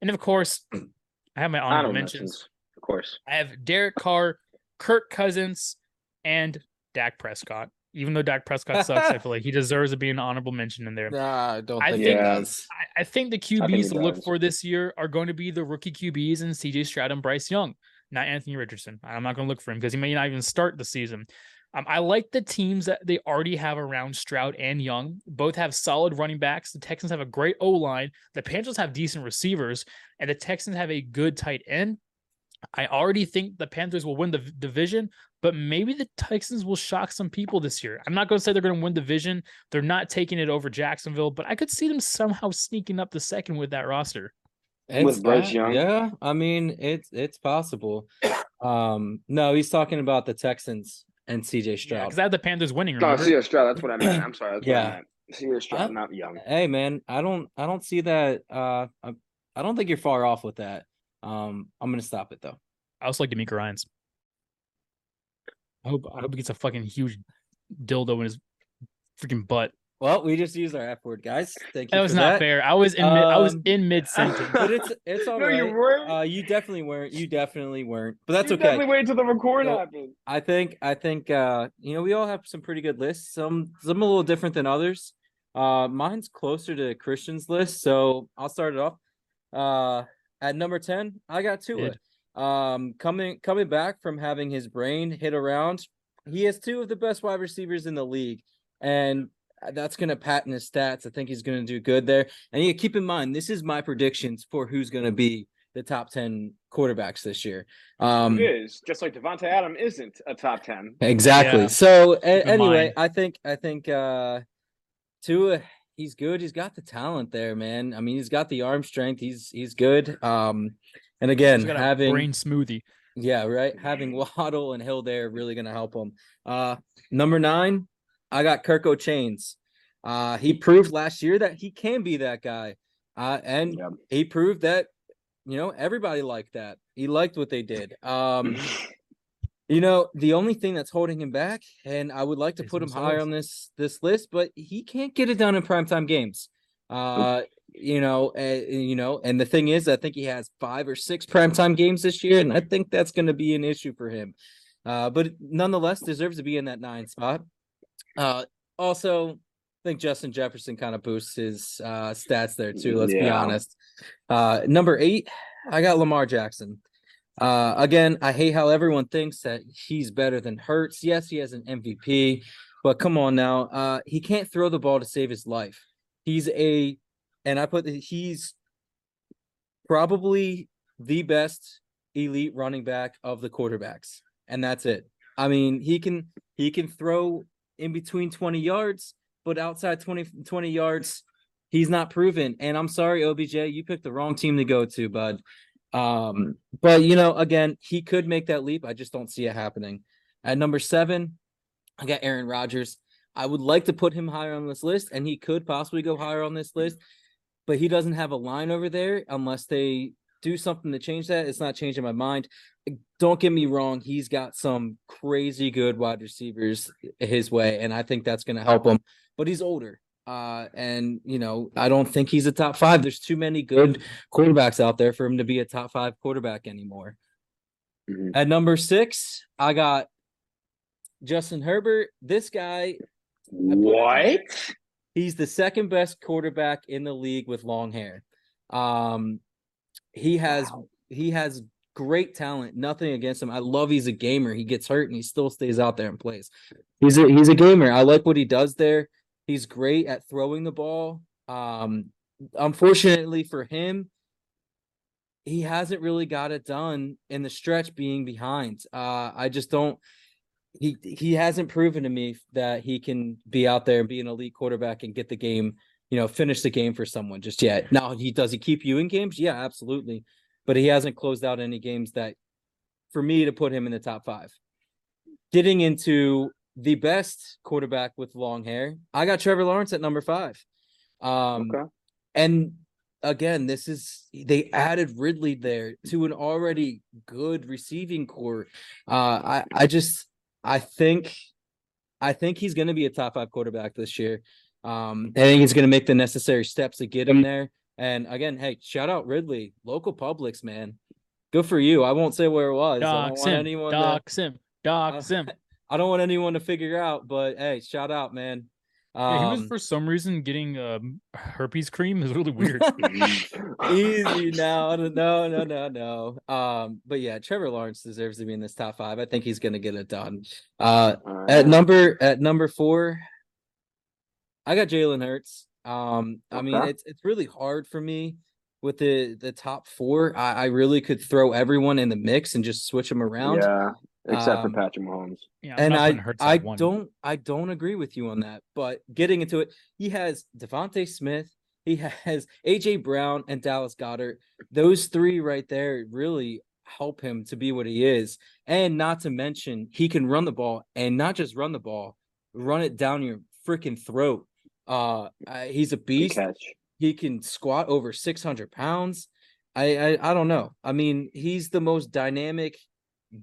Speaker 2: And of course, *clears throat* I have my honorable
Speaker 1: Honorable
Speaker 2: mentions.
Speaker 1: mentions, of course.
Speaker 2: I have Derek Carr, Kirk Cousins, and Dak Prescott. Even though Dak Prescott sucks, I feel like he deserves to be an honorable mention in there.
Speaker 3: Nah, I don't
Speaker 2: I
Speaker 3: think
Speaker 2: think-
Speaker 3: it does.
Speaker 2: I, I think the QBs
Speaker 1: he
Speaker 2: to look for this year are going to be the rookie QBs and CJ Stroud and Bryce Young, not Anthony Richardson. I'm not going to look for him because he may not even start the season. Um, I like the teams that they already have around Stroud and Young. Both have solid running backs. The Texans have a great O line. The Panthers have decent receivers, and the Texans have a good tight end. I already think the Panthers will win the division, but maybe the Texans will shock some people this year. I'm not going to say they're going to win the division. They're not taking it over Jacksonville, but I could see them somehow sneaking up the second with that roster.
Speaker 3: It's
Speaker 1: Bryce
Speaker 3: that-
Speaker 1: Young?
Speaker 3: Yeah, I mean it's it's possible. *coughs* Um, no, he's talking about the Texans and CJ Stroud.
Speaker 2: Because I have the Panthers winning.
Speaker 1: No,
Speaker 2: Remember?
Speaker 1: CJ Stroud. That's what I meant. I'm sorry. That's
Speaker 3: Yeah.
Speaker 1: what I *coughs* meant. CJ Stroud,
Speaker 3: Uh,
Speaker 1: not Young.
Speaker 3: hey man, I don't I don't see that. Uh, I, I don't think you're far off with that. Um, I'm gonna stop it though.
Speaker 2: I also like DeMeco Ryans. I hope I hope he gets a fucking huge dildo in his freaking butt.
Speaker 3: Well, we just used our F word, guys. Thank you.
Speaker 2: That was
Speaker 3: for
Speaker 2: not
Speaker 3: that.
Speaker 2: fair. I was in mid, I was
Speaker 3: Um,
Speaker 2: in mid *laughs* sentence.
Speaker 3: But it's it's *laughs* all
Speaker 1: no,
Speaker 3: right.
Speaker 1: you weren't.
Speaker 3: Uh, you definitely weren't. You definitely weren't. But that's
Speaker 1: you
Speaker 3: okay.
Speaker 1: Definitely wait till the record
Speaker 3: So-
Speaker 1: happens.
Speaker 3: I think I think uh you know we all have some pretty good lists. Some some a little different than others. Uh mine's closer to Christian's list, so I'll start it off. Uh at number 10, I got Tua.
Speaker 2: Mid.
Speaker 3: Um coming coming back from having his brain hit around, he has two of the best wide receivers in the league. And that's gonna patent his stats. I think he's gonna do good there. And yeah, keep in mind, this is my predictions for who's gonna be the top 10 quarterbacks this year. Um
Speaker 1: it is just like Davante Adam isn't a top ten.
Speaker 3: Exactly.
Speaker 2: Yeah.
Speaker 3: So a- anyway,
Speaker 2: mind.
Speaker 3: I think I think uh Tua he's good. He's got the talent there, man. I mean, he's got the arm strength. He's he's good. Um and again,
Speaker 2: He's got a
Speaker 3: having
Speaker 2: brain smoothie.
Speaker 3: yeah, right. Having Waddle and Hill there really gonna help him. Uh number nine, I got Kirko Chainz. Uh he proved last year that he can be that guy. Uh and
Speaker 1: Yep.
Speaker 3: he proved that you know everybody liked that. He liked what they did. Um *laughs* you know, the only thing that's holding him back, and I would like to
Speaker 2: Is
Speaker 3: put him higher on this this list, but he can't get it done in primetime games. Uh, you know, uh, you know, and the thing is, I think he has five or six primetime games this year, and I think that's going to be an issue for him. Uh, but nonetheless, deserves to be in that nine spot. Uh, also, I think Justin Jefferson kind of boosts his uh stats there too. Let's be honest. Uh, number eight, I got Lamar Jackson. Uh, again, I hate how everyone thinks that he's better than Hurts. Yes, he has an MVP, but come on now, uh, he can't throw the ball to save his life. He's a, and I put he's probably the best elite running back of the quarterbacks, and that's it. I mean, he can he can throw in between 20 yards, but outside 20 20 yards, he's not proven. And I'm sorry, OBJ, you picked the wrong team to go to, bud. Um, but you know, again, he could make that leap. I just don't see it happening. At number seven, I got Aaron Rodgers. I would like to put him higher on this list, and he could possibly go higher on this list, but he doesn't have a line over there unless they do something to change that. It's not changing my mind. Don't get me wrong, he's got some crazy good wide receivers his way, and I think that's going to help him. But he's older. Uh, and you know, I don't think he's a top five. There's too many good quarterbacks out there for him to be a top five quarterback anymore.
Speaker 1: Mhm.
Speaker 3: At number six, I got Justin Herbert. This guy,
Speaker 1: What?
Speaker 3: he's the second best quarterback in the league with long hair. Um, he has
Speaker 1: Wow.
Speaker 3: he has great talent. Nothing against him. I love he's a gamer. He gets hurt and he still stays out there and plays. He's a he's a gamer. I like what he does there. He's great at throwing the ball. Um, unfortunately for him, he hasn't really got it done in the stretch being behind. Uh, I just don't he he hasn't proven to me that he can be out there and be an elite quarterback and get the game, you know, finish the game for someone just yet. Now he does he keep you in games? Yeah, absolutely. But he hasn't closed out any games that for me to put him in the top five. Getting into the best quarterback with long hair, I got Trevor Lawrence at number five. Um
Speaker 1: Okay.
Speaker 3: and again, this is they added Ridley there to an already good receiving corps. Uh, I I just I think I think he's going to be a top five quarterback this year. Um, I think he's going to make the necessary steps to get him there. And again, hey, shout out Ridley, local Publix, man. Good for you. I won't say where it was. I don't
Speaker 2: Dox
Speaker 3: want
Speaker 2: him.
Speaker 3: anyone. To,
Speaker 2: him. Dox him.
Speaker 3: I don't want anyone to figure out. But hey, shout out, man.
Speaker 2: Yeah, he was
Speaker 3: Um,
Speaker 2: for some reason getting um, herpes cream. *laughs* is really weird. *laughs*
Speaker 3: Easy now. No, no, no, no. Um, but yeah, Trevor Lawrence deserves to be in this top five. I think he's gonna get it done. Uh at number at number four, I got Jalen Hurts. Um, I mean,
Speaker 1: Okay.
Speaker 3: it's it's really hard for me with the the top four. I, I really could throw everyone in the mix and just switch them around.
Speaker 1: Yeah, except
Speaker 3: Um,
Speaker 1: for Patrick Mahomes.
Speaker 2: Yeah,
Speaker 3: and I
Speaker 2: putting Hurts at
Speaker 3: I
Speaker 2: one.
Speaker 3: don't I don't agree with you on that. But getting into it, he has DeVonta Smith, he has *laughs* AJ Brown and Dallas Goedert. Those three right there really help him to be what he is. And not to mention, he can run the ball and not just run the ball, run it down your freaking throat. Uh, uh, he's a
Speaker 1: Good
Speaker 3: beast.
Speaker 1: catch.
Speaker 3: He can squat over 600 pounds. I, I I don't know. I mean, he's the most dynamic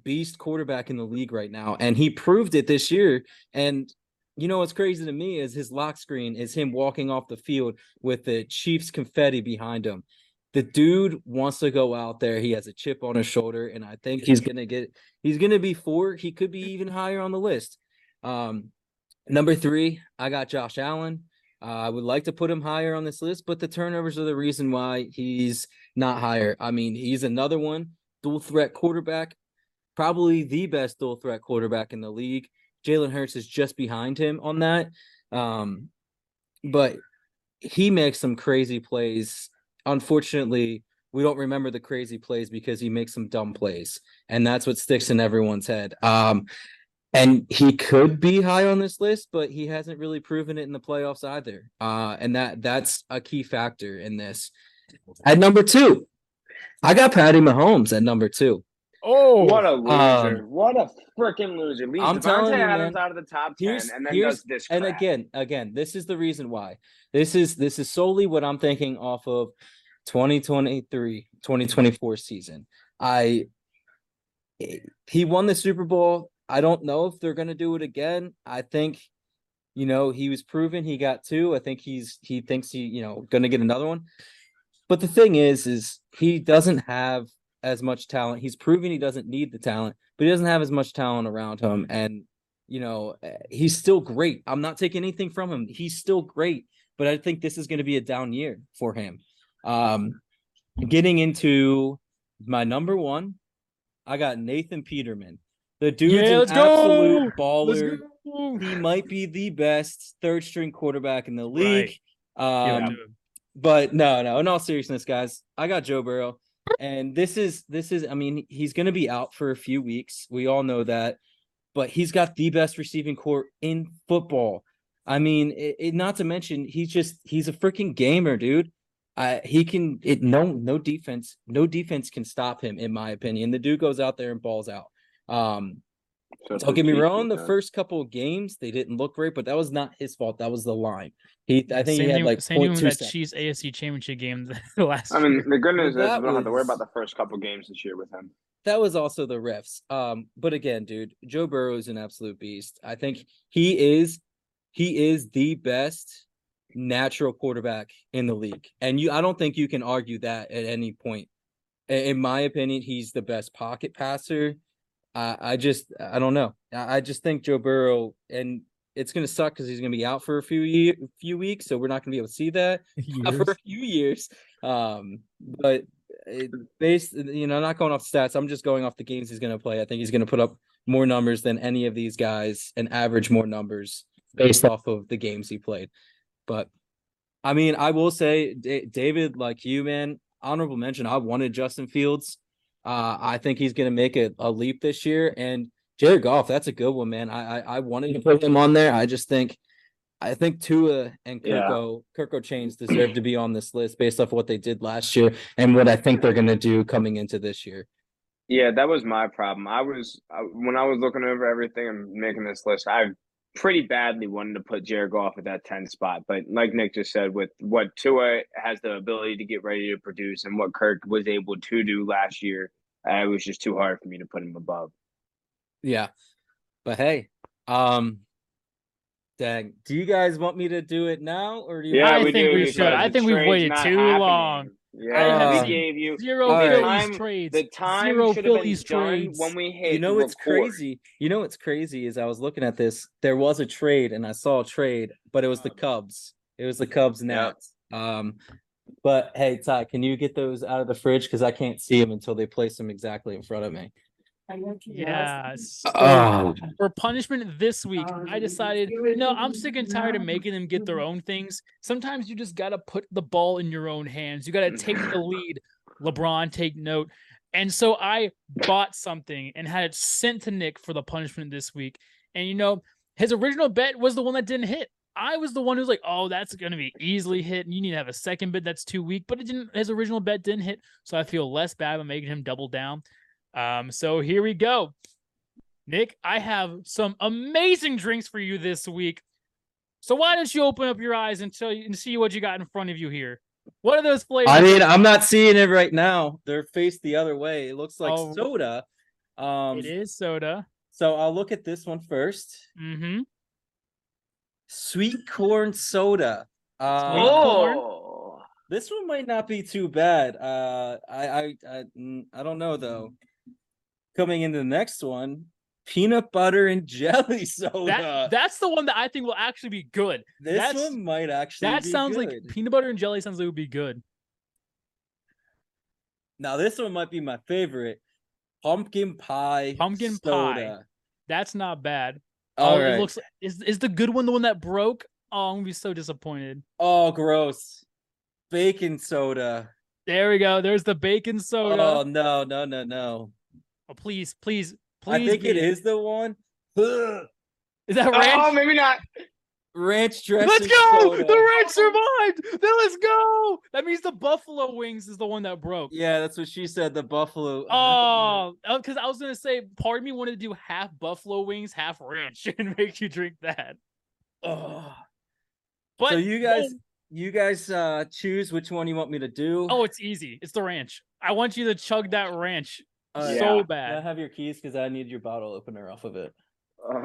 Speaker 3: beast quarterback in the league right now, and he proved it this year. And you know what's crazy to me is his lock screen is him walking off the field with the Chiefs confetti behind him. The dude wants to go out there. He has a chip on his shoulder, and I think he's gonna get. He's gonna be four. He could be even higher on the list. Um, number three, I got Josh Allen. Uh, I would like to put him higher on this list, but the turnovers are the reason why he's not higher. I mean, he's another one, dual threat quarterback, probably the best dual threat quarterback in the league. Jalen Hurts is just behind him on that. Um, but he makes some crazy plays. Unfortunately, we don't remember the crazy plays because he makes some dumb plays, and that's what sticks in everyone's head. Um, and he could be high on this list, but he hasn't really proven it in the playoffs either. Uh, and that that's a key factor in this. At number two, I got Patty Mahomes at number two.
Speaker 2: Oh,
Speaker 1: What a loser!
Speaker 3: um,
Speaker 1: what a freaking loser! Leaves
Speaker 3: I'm
Speaker 1: Davante
Speaker 3: telling you,
Speaker 1: Adams
Speaker 3: man.
Speaker 1: out of the top ten, and then does this. Crap.
Speaker 3: and again again this is the reason why this is this is solely what i'm thinking off of 2023 2024 season i he won the super bowl i don't know if they're going to do it again i think you know he was proven he got two i think he's he thinks he you know going to get another one but the thing is is he doesn't have as much talent he's proven he doesn't need the talent but he doesn't have as much talent around him and you know, eh, he's still great. I'm not taking anything from him. He's still great, but I think this is going to be a down year for him. Um, getting into my number one, I got Nathan Peterman. The dude's
Speaker 2: Yeah,
Speaker 3: an
Speaker 2: go!
Speaker 3: absolute
Speaker 2: Let's
Speaker 3: baller.
Speaker 2: go.
Speaker 3: He might be the best third string quarterback in the league.
Speaker 2: It
Speaker 3: Um,
Speaker 2: him.
Speaker 3: but no, no, in all seriousness, guys, I got Joe Burrow. And this is this is I mean, he's gonna be out for a few weeks. We all know that, but he's got the best receiving corps in football. I mean, it, it- not to mention he's just he's a freaking gamer, dude. I he can it no no defense no defense can stop him in my opinion. The dude goes out there and balls out. Um, don't get me
Speaker 1: his
Speaker 3: wrong. The first couple of games they didn't look great, but that was not his fault. That was the line. He I think
Speaker 2: same
Speaker 3: he had
Speaker 2: thing,
Speaker 3: like
Speaker 2: same thing with
Speaker 3: 0.2
Speaker 2: that
Speaker 3: seconds.
Speaker 2: Chiefs AFC Championship game *laughs* the last.
Speaker 1: I mean, the good news is we don't have to worry about the first couple games this year with him.
Speaker 3: that was also the refs. Um, but again, dude, Joe Burrow is an absolute beast. I think he is he is the best natural quarterback in the league. And you I don't think you can argue that at any point. I- In my opinion, he's the best pocket passer. I I just I don't know. I I just think Joe Burrow and it's gonna suck because he's gonna be out for a few year, few weeks, so we're not gonna be able to see that *laughs* *laughs* for a few years. Um, but it, based, you know, not going off stats, I'm just going off the games he's going to play. I think he's going to put up more numbers than any of these guys and average more numbers based off of the games he played. But I mean, I will say, D- David, like you, man, honorable mention. I wanted Justin Fields. Uh, I think he's going to make a, a leap this year. And Jared Goff, that's a good one, man. I, I I wanted to put him on there. I just think I think Tua and
Speaker 1: Yeah.
Speaker 3: Kirko Kirko Chainz deserve to be on this list based off what they did last year and what I think they're gonna do coming into this year.
Speaker 1: Yeah, that was my problem. I was I, when I was looking over everything and making this list. I pretty badly wanted to put Jared Goff at that 10 spot, but like Nick just said, with what Tua has the ability to get ready to produce and what Kirk was able to do last year, uh, it was just too hard for me to put him above.
Speaker 3: Yeah. But hey, um dang. Do you guys want me to do it now or do you
Speaker 2: I
Speaker 1: we
Speaker 2: think
Speaker 1: do,
Speaker 2: we should. I think we've waited too
Speaker 1: happening.
Speaker 2: long.
Speaker 1: Yeah,
Speaker 3: have
Speaker 1: we
Speaker 3: seen
Speaker 1: gave you
Speaker 2: Zero Phillies
Speaker 1: Time-
Speaker 2: trades.
Speaker 1: the time
Speaker 2: Zero
Speaker 1: should have
Speaker 2: Phillies trades.
Speaker 1: when we hit.
Speaker 3: you know what's
Speaker 1: record.
Speaker 3: crazy? You know what's crazy is I was looking at this. There was a trade and I saw a trade, but it was the Cubs. It was the Cubs
Speaker 1: now.
Speaker 3: Nats. Um but hey, Ty, can you get those out of the fridge? Because I can't see them until they place them exactly in front of me.
Speaker 2: Yeah. so
Speaker 3: Oh,
Speaker 2: for punishment this week, I decided, no, I'm sick and tired of making them get their own things. Sometimes you just gotta put the ball in your own hands. You gotta take the *laughs* lead. LeBron, take note. And so I bought something and had it sent to Nick for the punishment this week. And you know, his original bet was the one that didn't hit. I was the one who's like, "Oh, that's going to be easily hit, and you need to have a second bid that's too weak." But it didn't. His original bet didn't hit, so I feel less bad about making him double down. Um, so here we go. Nick, I have some amazing drinks for you this week. So why don't you open up your eyes and tell you and see what you got in front of you here? What are those flavors?
Speaker 3: I mean, I'm not seeing it right now. They're faced the other way. It looks like
Speaker 2: Oh.
Speaker 3: soda. Um,
Speaker 2: it is soda.
Speaker 3: so I'll look at this one first.
Speaker 2: Mm-hmm.
Speaker 3: Sweet corn soda. Um,
Speaker 2: Sweet corn?
Speaker 1: Oh,
Speaker 3: This one might not be too bad. Uh, I, I, I, mm, I don't know though. Coming into the next one, peanut butter and jelly *laughs* soda.
Speaker 2: That that's the one that I think will actually be good.
Speaker 3: this
Speaker 2: that's-
Speaker 3: one might actually.
Speaker 2: That sounds like peanut butter and jelly sounds like it would be good.
Speaker 3: Now this one might be my favorite. Pumpkin pie.
Speaker 2: Pumpkin pie.
Speaker 3: soda.
Speaker 2: That's not bad.
Speaker 3: Oh, All
Speaker 2: oh,
Speaker 3: right.
Speaker 2: it looks is is the good one the one that broke? Oh, I'm gonna be so disappointed.
Speaker 3: Oh, gross. Bacon soda.
Speaker 2: There we go. There's the bacon soda.
Speaker 3: Oh no, no, no, no.
Speaker 2: Oh, please, please, please.
Speaker 3: I think
Speaker 2: be
Speaker 3: it is the one. Ugh. *sighs*
Speaker 2: Is that ranch?
Speaker 1: oh, maybe not.
Speaker 3: Ranch dressing.
Speaker 2: Let's go!
Speaker 3: soda. *laughs*
Speaker 2: The ranch survived. Then let's go. That means the buffalo wings is the one that broke.
Speaker 3: Yeah, that's what she said. The buffalo.
Speaker 2: Oh, because I was gonna say, part of me wanted to do half buffalo wings, half ranch, *laughs* and make you drink that.
Speaker 3: Oh.
Speaker 2: But
Speaker 3: so you guys,
Speaker 2: oh,
Speaker 3: you guys, uh, choose which one you want me to do.
Speaker 2: oh, it's easy. It's the ranch. I want you to chug that ranch
Speaker 3: Uh,
Speaker 1: Yeah.
Speaker 2: so
Speaker 3: Can I have your keys because I need your bottle opener off of it.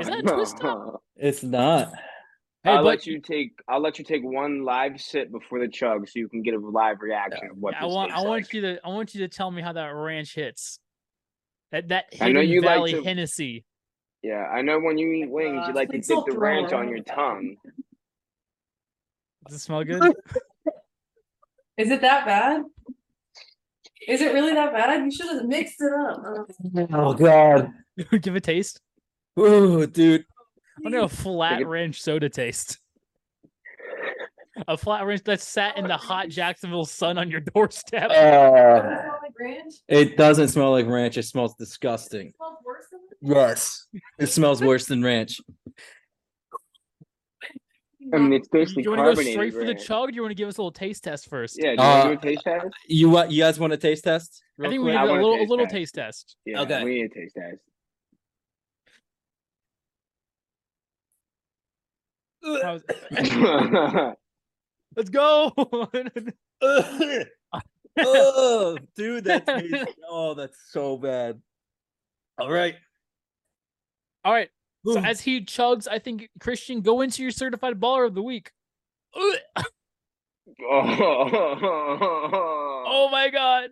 Speaker 2: Is that a twist up?
Speaker 3: It's not.
Speaker 2: Hey,
Speaker 1: I'll
Speaker 2: but
Speaker 1: let you take. I'll let you take one live sip before the chug, so you can get a live reaction of what
Speaker 2: I want I want
Speaker 1: like.
Speaker 2: you to I want you to tell me how that ranch hits. That that
Speaker 1: I know
Speaker 2: hidden
Speaker 1: you like
Speaker 2: valley
Speaker 1: to-
Speaker 2: Hennessy.
Speaker 1: Yeah, I know when you eat wings, you like to
Speaker 4: Please
Speaker 1: dip the ranch on your tongue.
Speaker 2: Does it smell good? *laughs*
Speaker 4: Is it that bad? Is it really that bad? You should have mixed it up.
Speaker 3: Oh God. *laughs*
Speaker 2: Give a taste.
Speaker 3: Ooh, dude.
Speaker 2: I want a flat ranch soda taste. A flat ranch that sat in the hot Jacksonville sun on your doorstep.
Speaker 3: Uh,
Speaker 4: it smell like ranch?
Speaker 3: it doesn't smell like ranch. It smells disgusting.
Speaker 4: It smells worse than that?
Speaker 3: Yes. It smells worse than ranch.
Speaker 1: I mean, it's basically
Speaker 2: you want to go straight for the
Speaker 1: Grant.
Speaker 2: chug? Or do you want to give us a little taste test first?
Speaker 1: Yeah, do you
Speaker 3: Uh,
Speaker 1: want to do a taste test?
Speaker 3: You what? You guys want a taste test?
Speaker 2: I
Speaker 3: real
Speaker 2: think we
Speaker 3: quick?
Speaker 2: need a
Speaker 1: I want a
Speaker 2: little, a
Speaker 1: taste
Speaker 2: little
Speaker 1: test.
Speaker 2: taste test.
Speaker 1: Yeah,
Speaker 3: Okay.
Speaker 1: we need a taste test.
Speaker 2: How's- Let's go. *laughs* *laughs*
Speaker 3: oh, dude, that tastes. *laughs* Oh, that's so bad. All right.
Speaker 2: All right. So as he chugs, I think Christian, go into your certified baller of the week.
Speaker 1: Oh, *laughs*
Speaker 2: Oh my god.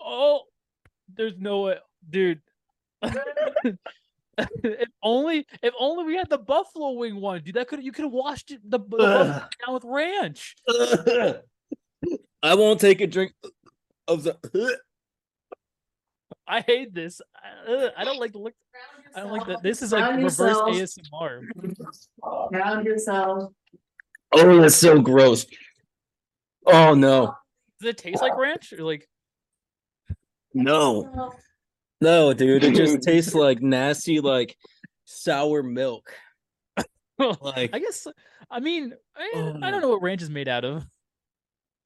Speaker 2: Oh, there's no way, dude. *laughs* if only, if only we had the buffalo wing one, dude. That could you could have washed it the, the down with ranch. *laughs*
Speaker 3: I won't take a drink of the.
Speaker 2: I hate this. I, I don't like the look. I don't like that. This is like
Speaker 4: Ground
Speaker 2: reverse
Speaker 4: yourself.
Speaker 2: ASMR.
Speaker 4: Ground yourself.
Speaker 3: Oh, that's so gross. Oh no,
Speaker 2: Does it taste like ranch or like?
Speaker 3: no, no, dude! It just *laughs* tastes like nasty, like sour milk. *laughs* Like
Speaker 2: I guess. I mean, I, oh, I
Speaker 3: Oh.
Speaker 2: don't know what ranch is made out of.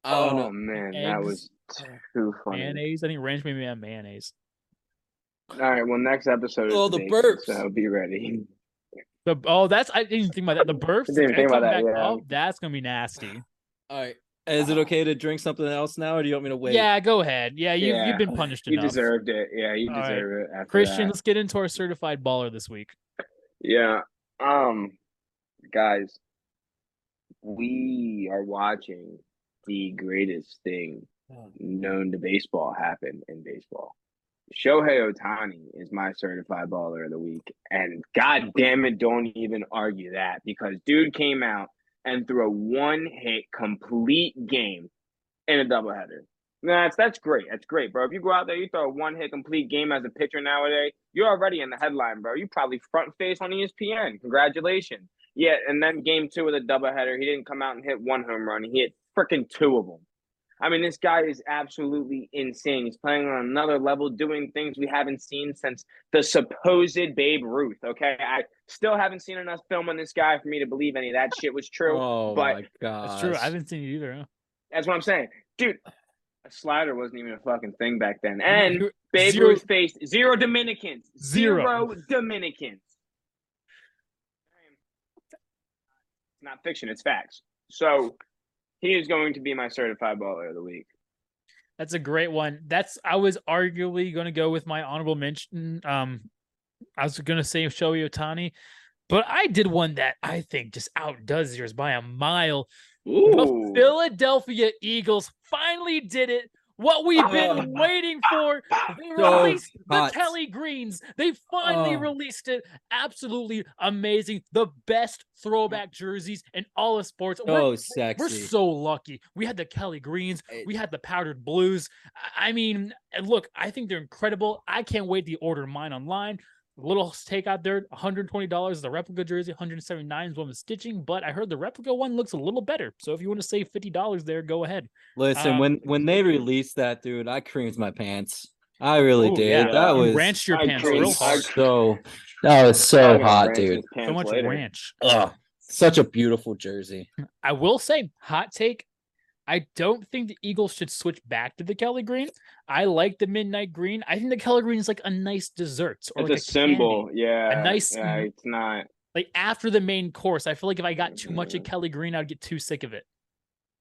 Speaker 3: I don't
Speaker 1: Oh
Speaker 3: know.
Speaker 1: Oh, man, that
Speaker 2: Eggs,
Speaker 1: was too funny.
Speaker 2: Mayonnaise. I think ranch made me have mayonnaise.
Speaker 1: All right, well, next episode.
Speaker 3: Oh, the
Speaker 1: bacon,
Speaker 3: burps.
Speaker 1: So be ready. *laughs*
Speaker 2: The oh, that's I didn't think about that. The burps.
Speaker 1: I didn't think about that,
Speaker 2: back
Speaker 1: yeah.
Speaker 2: up, that's gonna be nasty.
Speaker 3: All right, is it okay to drink something else now, or do you want me to wait?
Speaker 2: Yeah, go ahead. Yeah, you
Speaker 1: Yeah.
Speaker 2: you've been punished enough.
Speaker 1: You deserved it. Yeah, you
Speaker 2: All right.
Speaker 1: deserve it. After
Speaker 2: Christian,
Speaker 1: that.
Speaker 2: let's get into our certified baller this week.
Speaker 1: Yeah. Um, guys, we are watching the greatest thing known to baseball happen in baseball. Shohei Ohtani is my certified baller of the week. And god damn it, don't even argue that because dude came out and threw a one hit complete game in a doubleheader. That's that's great. That's great, bro. If you go out there, you throw a one hit complete game as a pitcher nowadays, you're already in the headline, bro. You probably front face on ESPN. Congratulations. Yeah, and then game two of the doubleheader, he didn't come out and hit one home run. He hit freaking two of them. I mean, this guy is absolutely insane. He's playing on another level, doing things we haven't seen since the supposed Babe Ruth. Okay, I still haven't seen enough film on this guy for me to believe any of that shit was true.
Speaker 3: Oh
Speaker 1: but
Speaker 3: my god,
Speaker 2: That's true. I haven't seen it either. huh?
Speaker 1: That's what I'm saying, dude. A slider wasn't even a fucking thing back then, and
Speaker 2: Zero-
Speaker 1: Babe
Speaker 2: zero-
Speaker 1: Ruth faced zero Dominicans.
Speaker 2: Zero.
Speaker 1: Zero Dominicans. It's not fiction, it's facts. So he is going to be my certified baller of the week.
Speaker 2: That's a great one. That's I was arguably going to go with my honorable mention. Um, I was going to say Shohei Ohtani, but I did one that I think just outdoes yours by a mile. The Philadelphia Eagles finally did it. What we've been
Speaker 3: Oh.
Speaker 2: waiting for. They
Speaker 3: So
Speaker 2: released the. Kelly Greens. They finally
Speaker 3: Oh.
Speaker 2: released it. Absolutely amazing. The best throwback jerseys in all of sports. We're-
Speaker 3: so
Speaker 2: we're so lucky. We had the Kelly Greens. We had the powdered blues. I mean, look, I think they're incredible. I can't wait to order mine online. Little take out there, $120 is the replica jersey, 179 is one with stitching, but I heard the replica one looks a little better. So if you want to save $50 there, go ahead.
Speaker 3: Listen,
Speaker 2: Um,
Speaker 3: when when they released that, dude, I creamed my pants. I really
Speaker 2: Ooh,
Speaker 3: did.
Speaker 2: yeah,
Speaker 3: That
Speaker 2: you
Speaker 3: was
Speaker 2: ranched your
Speaker 1: I
Speaker 2: pants
Speaker 1: creamed-
Speaker 2: real hard.
Speaker 3: so. That was so hot, dude.
Speaker 2: So much
Speaker 1: later.
Speaker 2: ranch.
Speaker 3: Ugh, such a beautiful jersey.
Speaker 2: I will say, hot take. I don't think the Eagles should switch back to the Kelly Green. I like the midnight green. I think the Kelly Green is like a nice dessert or
Speaker 1: It's
Speaker 2: like
Speaker 1: a symbol,
Speaker 2: candy.
Speaker 1: yeah.
Speaker 2: nice-
Speaker 1: Yeah, it's not.
Speaker 2: Like after the main course, I feel like if I got too much of
Speaker 1: Mm.
Speaker 2: Kelly Green, I'd get too sick of it.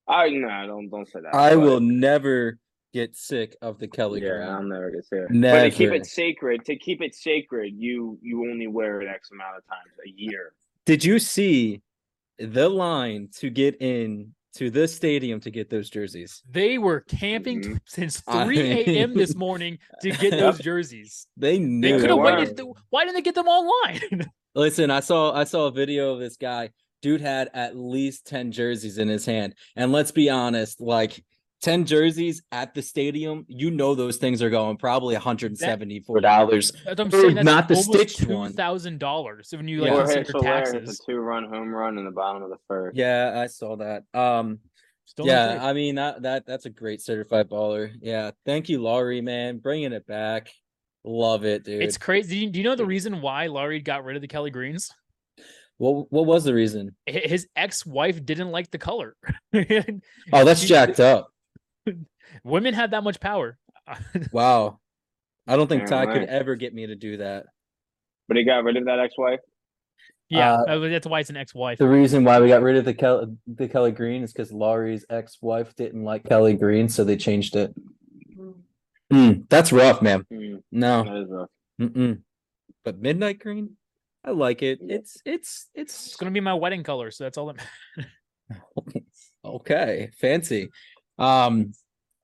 Speaker 1: I no, don't don't say that.
Speaker 3: I
Speaker 1: but-
Speaker 3: will never get sick of the Kelly Green.
Speaker 1: Yeah,
Speaker 3: Green.
Speaker 1: I'll never get sick. Never. But to keep it sacred, to keep it sacred, you you only wear it X amount of times a year.
Speaker 3: Did you see the line to get in to this stadium to get those jerseys?
Speaker 2: They were camping
Speaker 1: Mhm. *laughs*
Speaker 2: since 3 a.m. *laughs* this morning to get those jerseys.
Speaker 3: They
Speaker 2: They
Speaker 3: knew.
Speaker 2: could
Speaker 1: they
Speaker 2: have waited. th- Why didn't they get them online? *laughs*
Speaker 3: Listen, I saw I saw a video of this guy. Dude had at least 10 jerseys in his hand. And let's be honest, like 10 jerseys at the stadium, you know those things are going probably $174.
Speaker 2: That's what I'm
Speaker 3: Or
Speaker 2: saying. That's
Speaker 3: not the
Speaker 2: almost
Speaker 3: stitched one.
Speaker 2: two thousand dollars when you like
Speaker 3: Yeah.
Speaker 2: Consider
Speaker 1: Hilaire hits
Speaker 2: taxes.
Speaker 1: a two run home run in the bottom of the first.
Speaker 3: Yeah, I saw that. Um
Speaker 2: Still
Speaker 3: yeah. I mean that that that's a great certified baller. Yeah, thank you, Lurie, man, bringing it back. Love it, dude.
Speaker 2: it's crazy. Do you, do you know the reason why Lurie got rid of the Kelly Greens?
Speaker 3: What what was the reason?
Speaker 2: His ex-wife didn't like the color. *laughs*
Speaker 3: Oh, that's
Speaker 2: She-
Speaker 3: jacked up.
Speaker 2: Women have that much power. *laughs*
Speaker 3: Wow. I don't think
Speaker 1: Damn
Speaker 3: Ty could ever get me to do that.
Speaker 1: But he got rid of that ex-wife.
Speaker 2: yeah,
Speaker 3: Uh,
Speaker 2: that's why it's an ex-wife.
Speaker 3: The reason why we got rid of the Kelly the Kelly Green is because Lurie's ex-wife didn't like Kelly Green, so they changed it. Mm, that's rough, man.
Speaker 1: Mm,
Speaker 3: No.
Speaker 1: that is rough.
Speaker 3: But Midnight Green, I like it. It's it's
Speaker 2: It's
Speaker 3: it's
Speaker 2: gonna be my wedding color, so that's all that *laughs* matters. *laughs*
Speaker 3: okay. Fancy. Um,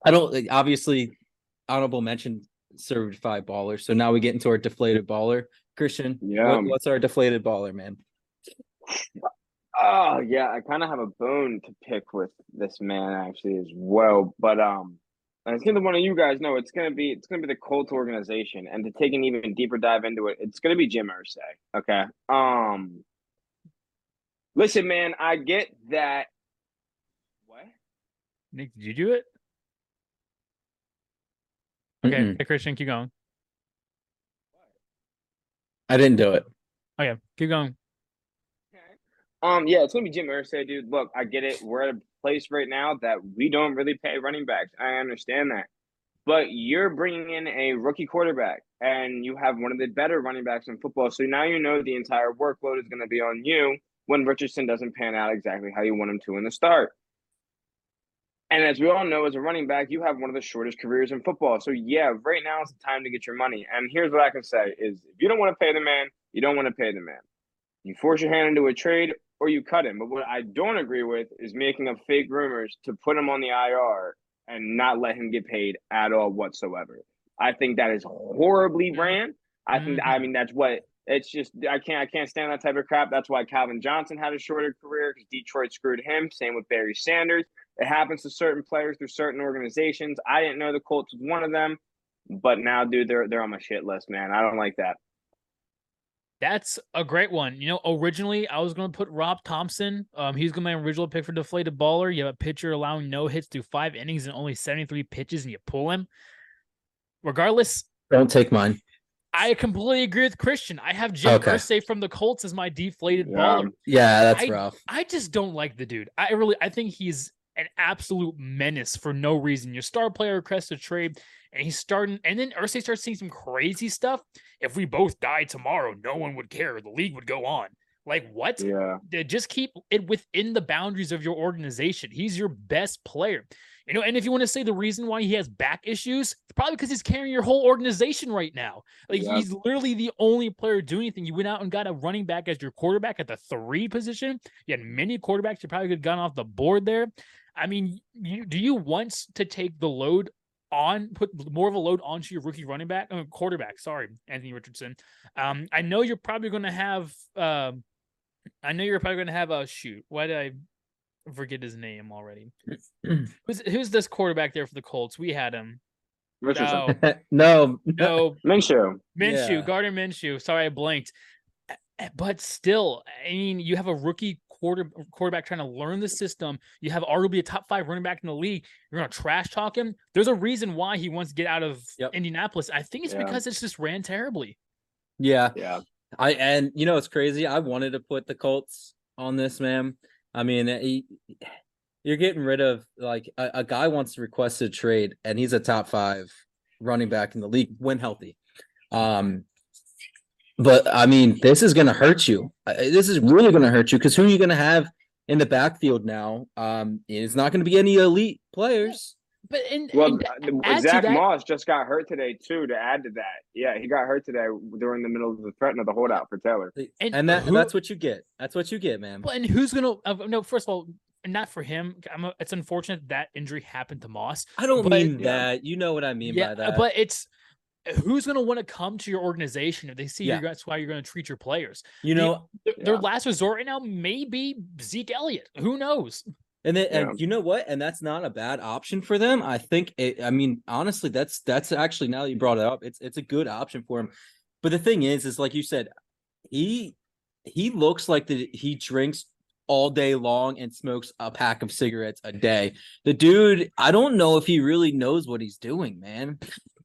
Speaker 3: I don't obviously honorable mention certified baller. So now we get into our deflated baller. Christian, what-
Speaker 1: Yeah.
Speaker 3: what's our deflated baller, man?
Speaker 1: Oh yeah, I kind of have a bone to pick with this man actually as well. But um, and it's gonna be one of you guys know it's gonna be it's gonna be the Colts organization, and to take an even deeper dive into it, it's gonna be Jim Irsay. Okay. Um. Listen, man, I get that. What?
Speaker 2: Nick, did you do it? Okay,
Speaker 3: Mm-mm.
Speaker 2: hey, Christian, keep going.
Speaker 3: I didn't do it.
Speaker 2: Okay, keep going.
Speaker 1: Um, yeah, it's gonna be Jim Irsay, dude. Look, I get it. We're at a place right now that we don't really pay running backs. I understand that, but you're bringing in a rookie quarterback, and you have one of the better running backs in football. So now you know the entire workload is gonna be on you when Richardson doesn't pan out exactly how you want him to in the start. And as we all know, as a running back, you have one of the shortest careers in football. So yeah, right now is the time to get your money. And here's what I can say: is if you don't want to pay the man, you don't want to pay the man. You force your hand into a trade or you cut him. But what I don't agree with is making up fake rumors to put him on the IR and not let him get paid at all whatsoever. I think that is horribly ran. I think I mm-hmm. mean that's what it's just I can't I can't stand that type of crap. That's why Calvin Johnson had a shorter career because Detroit screwed him. Same with Barry Sanders. It happens to certain players through certain organizations. I didn't know the Colts was one of them, but now, dude, they're they're on my shit list, man. I don't like that.
Speaker 2: That's a great one. You know, originally I was going to put Rob Thompson. Um, he's going to be my original pick for deflated baller. You have a pitcher allowing no hits through five innings and only 73 pitches, and you pull him. Regardless,
Speaker 3: Don't take mine.
Speaker 2: I completely agree with Christian. I have Jim
Speaker 3: Okay.
Speaker 2: Irsay from the Colts as my deflated
Speaker 1: Yeah.
Speaker 2: baller.
Speaker 3: Yeah, that's
Speaker 2: I-
Speaker 3: rough.
Speaker 2: I just don't like the dude. I really, I think he's an absolute menace for no reason. Your star player requests a trade, and he's starting, and then Irsay starts seeing some crazy stuff. If we both died tomorrow, no one would care. The league would go on. Like what?
Speaker 1: Yeah.
Speaker 2: Just keep it within the boundaries of your organization. He's your best player. You know, and if you want to say the reason why he has back issues, it's probably because he's carrying your whole organization right now. Like
Speaker 1: Yeah.
Speaker 2: he's literally the only player doing anything. You went out and got a running back as your quarterback at the three position. You had many quarterbacks. You probably could have gone off the board there. I mean, you do you want to take the load on, put more of a load onto your rookie running back, uh, quarterback? Sorry, Anthony Richardson. Um, I know you're probably going to have. Um, I know you're probably going to have a shoot. Why did I forget his name already? *clears throat* who's who's this quarterback there for the Colts? We had him.
Speaker 1: Richardson.
Speaker 2: No, *laughs*
Speaker 3: no,
Speaker 2: no, *laughs*
Speaker 1: Minshew.
Speaker 2: Minshew,
Speaker 3: Yeah.
Speaker 2: Gardner Minshew. Sorry, I blanked. But still, I mean, you have a rookie quarter quarterback trying to learn the system. You have arguably a top five running back in the league. You're gonna trash talk him. There's a reason why he wants to get out of
Speaker 3: Yep.
Speaker 2: Indianapolis. I think it's
Speaker 1: Yeah.
Speaker 2: because it's just ran terribly.
Speaker 3: Yeah,
Speaker 1: Yeah.
Speaker 3: I and you know it's crazy. I wanted to put the Colts on this, man. I mean, he, you're getting rid of like a, a guy wants to request a trade, and he's a top five running back in the league when healthy. Um, but I mean, this is gonna hurt you. Uh, This is really gonna hurt you because who are you gonna have in the backfield now? Um, it's not gonna be any elite players.
Speaker 2: But in,
Speaker 1: Well,
Speaker 2: in-
Speaker 1: uh, Zach
Speaker 2: that-
Speaker 1: Moss just got hurt today too. To add to that, yeah, he got hurt today during the middle of the threat of the holdout for Taylor.
Speaker 2: And
Speaker 3: And, that,
Speaker 2: who,
Speaker 3: that's what you get. That's what you get, man.
Speaker 2: Well, and who's gonna? Uh, no, first of all, not for him. I'm a, it's unfortunate that injury happened to Moss.
Speaker 3: I don't
Speaker 2: but-
Speaker 3: mean that. You know what I mean
Speaker 2: yeah,
Speaker 3: by that.
Speaker 2: but it's who's gonna want to come to your organization if they see
Speaker 3: Yeah.
Speaker 2: you're that's why you're gonna treat your players.
Speaker 3: you
Speaker 2: the-
Speaker 3: know,
Speaker 2: Their, their last resort right now may be Zeke Elliott. Who knows?
Speaker 3: And then,
Speaker 1: Yeah.
Speaker 3: and you know what? And that's not a bad option for them. I think it. I mean, honestly, that's that's actually now that you brought it up, it's it's a good option for him. But the thing is, is like you said, he he looks like that he drinks all day long and smokes a pack of cigarettes a day. The dude, I don't know if he really knows what he's doing, man.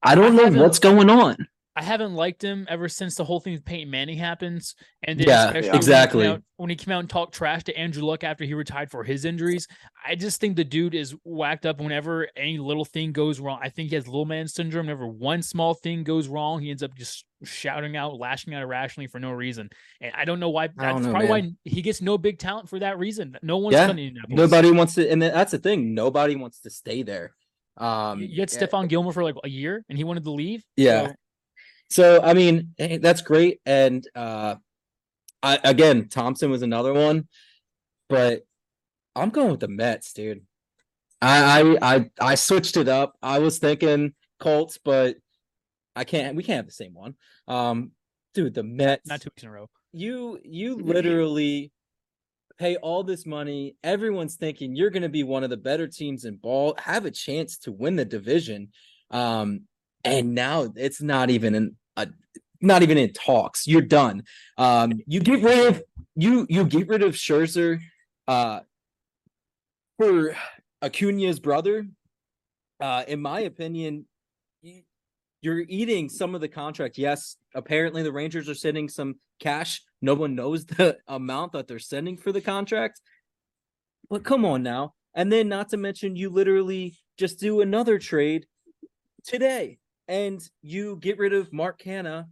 Speaker 3: I don't
Speaker 2: I
Speaker 3: know what's going on.
Speaker 2: I haven't liked him ever since the whole thing with Peyton Manning happens. And then
Speaker 3: Yeah,
Speaker 2: especially when he
Speaker 3: exactly.
Speaker 2: out- When he came out and talked trash to Andrew Luck after he retired for his injuries, I just think the dude is whacked up whenever any little thing goes wrong. I think he has little man syndrome. Whenever one small thing goes wrong, he ends up just shouting out, lashing out irrationally for no reason. And I don't know why. That's
Speaker 3: know,
Speaker 2: probably why he gets no big talent for that reason. No one's
Speaker 3: Yeah, Nobody wants to, and that's the thing. Nobody wants to stay there. Um,
Speaker 2: You had Stephon Gilmore for like a year, and he wanted to leave.
Speaker 3: Yeah.
Speaker 2: So,
Speaker 3: So I mean, hey, that's great. And uh I again, Thompson was another one, but I'm going with the Mets, dude. I I I, I switched it up. I was thinking Colts, but I can't we can't have the same one. Um dude, the Mets
Speaker 2: not two weeks in a row.
Speaker 3: you you literally pay all this money. Everyone's thinking you're going to be one of the better teams in ball, have a chance to win the division. Um, and now it's not even in a not even in talks. You're done. Um, you get rid of you you get rid of Scherzer uh for Acuna's brother. Uh, in my opinion, you're eating some of the contract. Yes, apparently the Rangers are sending some cash. No one knows *laughs* the amount that they're sending for the contract. But come on now. And then not to mention you literally just do another trade today and you get rid of Mark Canha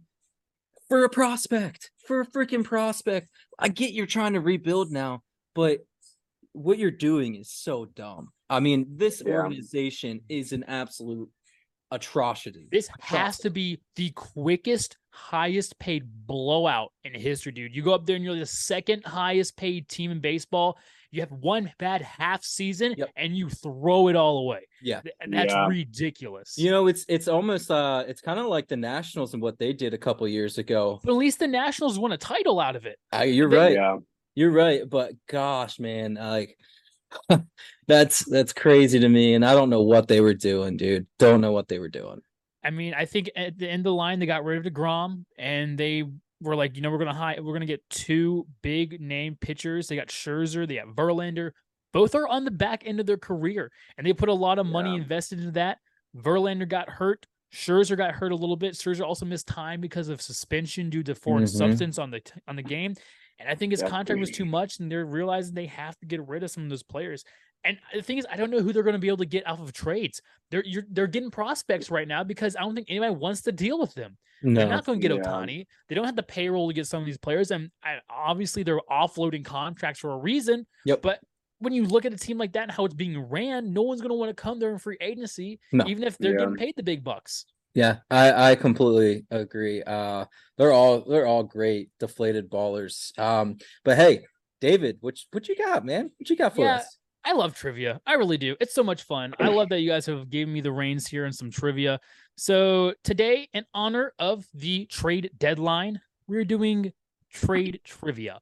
Speaker 3: for a prospect, for a freaking prospect. I get you're trying to rebuild now, but what you're doing is so dumb. I mean, this
Speaker 1: Yeah.
Speaker 3: organization is an absolute atrocity.
Speaker 2: This has to be the quickest, highest paid blowout in history, dude. You go up there and you're the second highest paid team in baseball. You have one bad half season
Speaker 3: Yep.
Speaker 2: and you throw it all away.
Speaker 3: Yeah.
Speaker 2: Th- That's
Speaker 1: Yeah.
Speaker 2: ridiculous.
Speaker 3: You know, it's it's almost uh it's kind of like the Nationals and what they did a couple years ago.
Speaker 2: but at least the Nationals won a title out of it.
Speaker 3: Uh, you're
Speaker 2: They-
Speaker 3: right.
Speaker 1: Yeah.
Speaker 3: You're right, but gosh, man, like *laughs* that's that's crazy to me, and I don't know what they were doing, dude. Don't know what they were doing.
Speaker 2: I mean, I think at the end of the line, they got rid of DeGrom and they were like, you know, we're gonna high, we're gonna get two big name pitchers. They got Scherzer, they got Verlander. Both are on the back end of their career, and they put a lot of money
Speaker 1: Yeah.
Speaker 2: invested into that. Verlander got hurt. Scherzer got hurt a little bit. Scherzer also missed time because of suspension due to foreign
Speaker 3: Mhm.
Speaker 2: substance on the on the game. And I think his contract was too much, and they're realizing they have to get rid of some of those players. And the thing is, I don't know who they're going to be able to get off of trades. They're they're getting prospects right now because I don't think anybody wants to deal with them. They're not going to get
Speaker 1: Yeah.
Speaker 2: Ohtani. They don't have the payroll to get some of these players, and I, obviously they're offloading contracts for a reason.
Speaker 3: Yep.
Speaker 2: But when you look at a team like that and how it's being ran, no one's going to want to come there in free agency,
Speaker 3: No.
Speaker 2: even if they're
Speaker 1: Yeah.
Speaker 2: getting paid the big bucks.
Speaker 3: Yeah, I I completely agree. Uh, they're all they're all great deflated ballers. Um, but hey, David, what you- what you got, man? What you got for
Speaker 2: Yeah,
Speaker 3: us?
Speaker 2: I love trivia. I really do. It's so much fun. I love that you guys have given me the reins here and some trivia. So today, in honor of the trade deadline, we're doing trade trivia.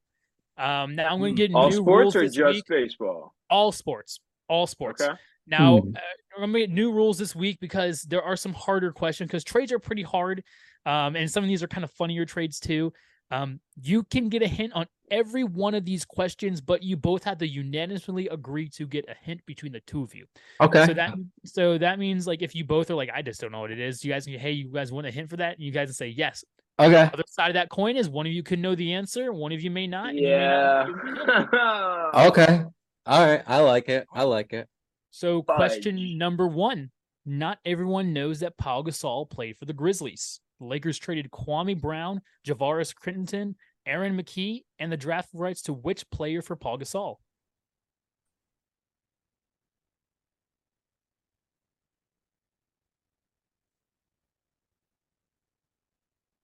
Speaker 2: Um, now I'm going to get
Speaker 1: All
Speaker 2: new
Speaker 1: sports
Speaker 2: rules
Speaker 1: or
Speaker 2: this
Speaker 1: just
Speaker 2: week.
Speaker 1: baseball?
Speaker 2: All sports. All sports.
Speaker 1: Okay.
Speaker 2: Now,
Speaker 3: Hmm.
Speaker 2: uh, I'm gonna get new rules this week because there are some harder questions because trades are pretty hard, um, and some of these are kind of funnier trades too. Um, you can get a hint on every one of these questions, but you both have to unanimously agree to get a hint between the two of you.
Speaker 3: Okay.
Speaker 2: So that so that means like if you both are like, I just don't know what it is, you guys can hey, you guys want a hint for that? And you guys can say yes.
Speaker 3: okay.
Speaker 2: Other side of that coin is one of you could know the answer, one of you may not. and you may not
Speaker 1: Yeah.
Speaker 2: know the hint. *laughs*
Speaker 3: Okay. All right. I like it. I like it.
Speaker 2: So,
Speaker 1: Fudge.
Speaker 2: question number one Not everyone knows that Paul Gasol played for the Grizzlies. The Lakers traded Kwame Brown, Javaris Crittenton, Aaron McKie, and the draft rights to which player for Paul Gasol?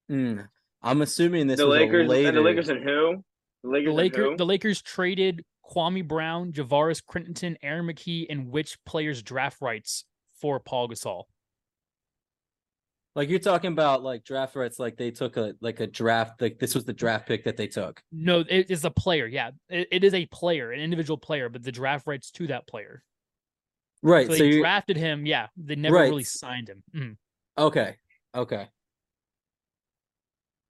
Speaker 3: Hmm. I'm assuming this
Speaker 1: the
Speaker 3: was
Speaker 1: Lakers
Speaker 3: a later.
Speaker 1: and the Lakers and who? The Lakers
Speaker 2: The,
Speaker 1: and
Speaker 2: Laker,
Speaker 1: who?
Speaker 2: the Lakers traded Kwame Brown, Javaris Crittenton, Aaron McKie, and which players' draft rights for Paul Gasol?
Speaker 3: Like you're talking about like draft rights, like they took a like a draft, like this was the draft pick that they took.
Speaker 2: No, it is a player. Yeah, it, it is a player, an individual player, but the draft rights to that player.
Speaker 3: Right.
Speaker 2: So
Speaker 3: So,
Speaker 2: they
Speaker 3: you
Speaker 2: drafted him. Yeah, they never
Speaker 3: Right.
Speaker 2: really signed him. Mhm.
Speaker 3: okay. Okay.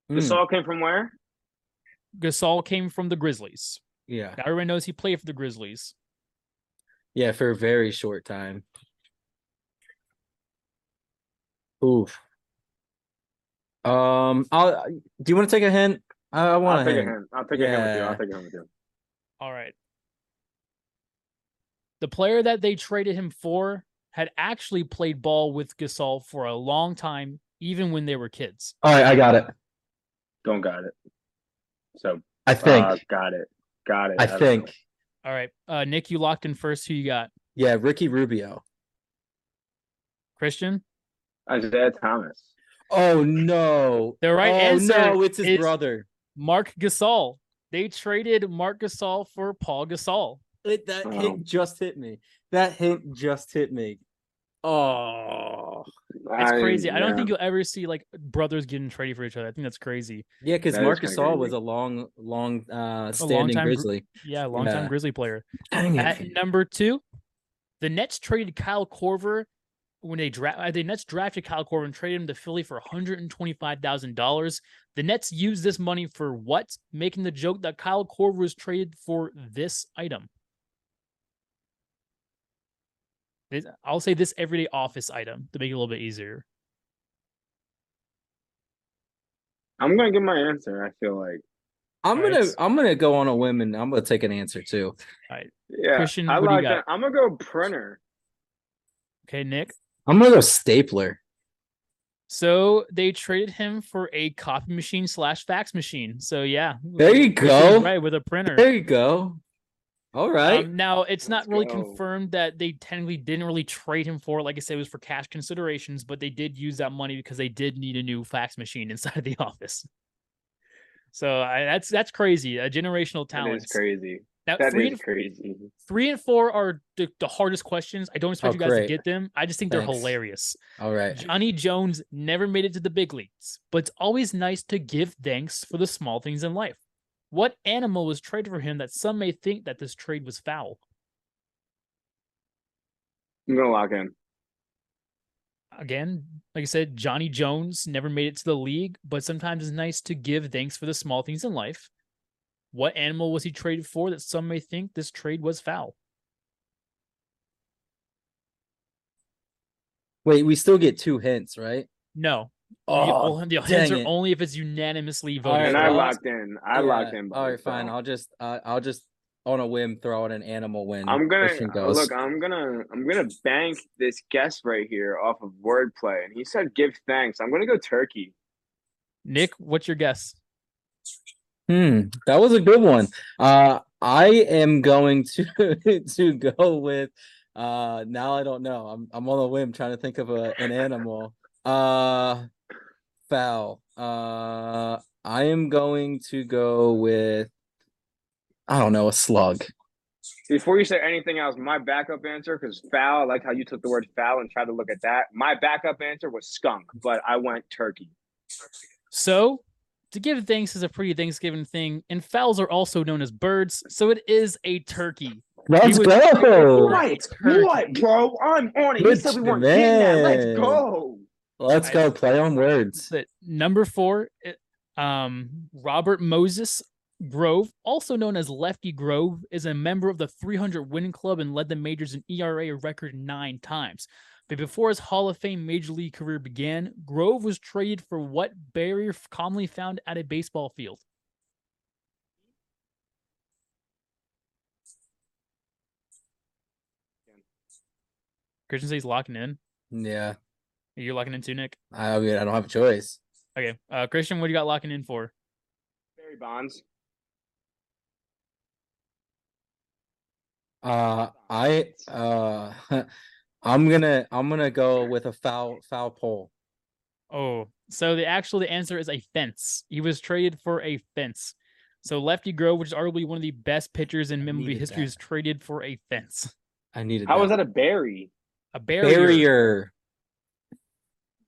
Speaker 1: The
Speaker 3: Hmm,
Speaker 1: Saul came from where?
Speaker 2: Gasol came from the Grizzlies.
Speaker 3: Yeah.
Speaker 2: Now everyone knows he played for the Grizzlies.
Speaker 3: Yeah, for a very short time. Oof. Um, I'll. Do you want to take a hint? I, I
Speaker 1: I'll
Speaker 3: want a
Speaker 1: take a
Speaker 3: hint.
Speaker 1: hint. I'll take a hint with you. I'll take a hint with you.
Speaker 2: All right. The player that they traded him for had actually played ball with Gasol for a long time, even when they were kids.
Speaker 3: All right, I got it.
Speaker 1: Don't got it. So
Speaker 3: I think.
Speaker 1: uh, got it. Got it.
Speaker 3: I
Speaker 1: don't
Speaker 3: think.
Speaker 2: All right. Uh Nick, you locked in first. Who you got?
Speaker 3: Yeah, Ricky Rubio.
Speaker 2: Christian?
Speaker 1: Isaiah Thomas.
Speaker 3: Oh no!
Speaker 2: The right
Speaker 3: oh,
Speaker 2: answer
Speaker 3: no, it's his
Speaker 2: is-
Speaker 3: brother.
Speaker 2: Marc Gasol. They traded Marc Gasol for Paul Gasol.
Speaker 3: It, that
Speaker 1: Oh.
Speaker 3: hint just hit me. That hint just hit me. Oh,
Speaker 2: It's crazy. I don't think you'll ever see like brothers getting traded for each other. I think that's crazy.
Speaker 3: yeah, because
Speaker 1: That is
Speaker 3: Marcus
Speaker 1: kinda
Speaker 3: Gasol was a long, long, uh, standing
Speaker 2: time gr-
Speaker 3: Grizzly.
Speaker 2: Yeah, longtime
Speaker 3: Yeah.
Speaker 2: Grizzly player. *clears throat* At number two, the Nets traded Kyle Korver when they draft. The Nets drafted Kyle Korver and traded him to Philly for one hundred and twenty-five thousand dollars. The Nets used this money for what? Making the joke that Kyle Korver was traded for this item. I'll say this everyday office item to make it a little bit easier.
Speaker 1: I'm gonna give my answer. I feel like.
Speaker 3: I'm
Speaker 2: Alright,
Speaker 3: gonna, I'm gonna go on a whim and I'm gonna take an answer too.
Speaker 1: Yeah.
Speaker 2: Christian,
Speaker 1: I
Speaker 2: what do you
Speaker 1: like
Speaker 2: got?
Speaker 1: that. I'm gonna go printer.
Speaker 2: Okay, Nick.
Speaker 3: I'm gonna go stapler.
Speaker 2: So they traded him for a copy machine slash fax machine. So yeah,
Speaker 3: There you go.
Speaker 2: Right with a printer.
Speaker 3: There you go. All right.
Speaker 2: Um, now it's not
Speaker 1: Let's
Speaker 2: really
Speaker 1: go.
Speaker 2: confirmed that they technically didn't really trade him for. Like I said, it was for cash considerations, but they did use that money because they did need a new fax machine *laughs* inside of the office. So I, that's that's crazy. A generational talent.
Speaker 1: is crazy.
Speaker 2: Now
Speaker 1: That
Speaker 2: three
Speaker 1: is
Speaker 2: and
Speaker 1: crazy.
Speaker 2: three and four are the, the hardest questions. I don't expect
Speaker 3: Oh,
Speaker 2: you guys
Speaker 3: great.
Speaker 2: to get them. I just think they're hilarious.
Speaker 3: All right.
Speaker 2: Johnny Jones never made it to the big leagues, but it's always nice to give thanks for the small things in life. What animal was traded for him that some may think that this trade was foul?
Speaker 1: I'm gonna lock in.
Speaker 2: Again, like I said, Johnny Jones never made it to the league, but sometimes it's nice to give thanks for the small things in life. What animal was he traded for that some may think this trade was foul?
Speaker 3: Wait, we still get two hints, right?
Speaker 2: No. The
Speaker 3: Oh,
Speaker 2: ol- the hints
Speaker 3: dang
Speaker 2: are
Speaker 3: it.
Speaker 2: only if it's unanimously voted.
Speaker 3: Alright,
Speaker 1: and. I locked in. I locked
Speaker 3: Yeah.
Speaker 1: in.
Speaker 3: All right, fine.
Speaker 1: so.
Speaker 3: I'll just, uh, I'll just on a whim throw out an animal when
Speaker 1: I'm gonna
Speaker 3: goes.
Speaker 1: look. I'm gonna I'm gonna bank this guess right here off of wordplay, and he said give thanks. I'm gonna go turkey.
Speaker 2: Nick, what's your guess?
Speaker 3: Hmm, that was a good one. Uh, I am going to *laughs* to go with. Uh, now I don't know. I'm I'm on a whim trying to think of a an animal. Uh, foul. Uh, I am going to go with. I don't know a slug.
Speaker 1: Before you say anything else, my backup answer, because foul, I like how you took the word foul and tried to look at that. My backup answer was skunk, but I went turkey.
Speaker 2: So, to give thanks is a pretty Thanksgiving thing, and fowls are also known as birds, so it is a turkey.
Speaker 3: Let's go.
Speaker 1: Right.
Speaker 2: Turkey.
Speaker 1: What, bro? I'm on it.
Speaker 3: Good
Speaker 1: you said we weren't getting that. Let's go.
Speaker 3: Let's go. Play on words.
Speaker 2: Number four, it- um, Robert Moses Grove, also known as Lefty Grove, is a member of the 300 winning club and led the majors in ERA a record nine times. But before his Hall of Fame major league career began, Grove was traded for what barrier commonly found at a baseball field? Christian says locking in.
Speaker 3: Yeah,
Speaker 2: You're locking in too, Nick.
Speaker 3: I mean I don't have a choice.
Speaker 2: Okay, uh, Christian, what do you got locking in for?
Speaker 1: Barry Bonds.
Speaker 3: Uh, I uh, *laughs* I'm gonna I'm gonna go with a foul foul pole.
Speaker 2: Oh, so the actual the answer is a fence. He was traded for a fence. So Lefty Grove, which is arguably one of the best pitchers in
Speaker 3: I
Speaker 2: MLB history,
Speaker 3: that.
Speaker 2: is traded for a fence.
Speaker 3: I needed
Speaker 1: How was
Speaker 3: that.
Speaker 1: that a berry?
Speaker 2: A barrier.
Speaker 3: barrier.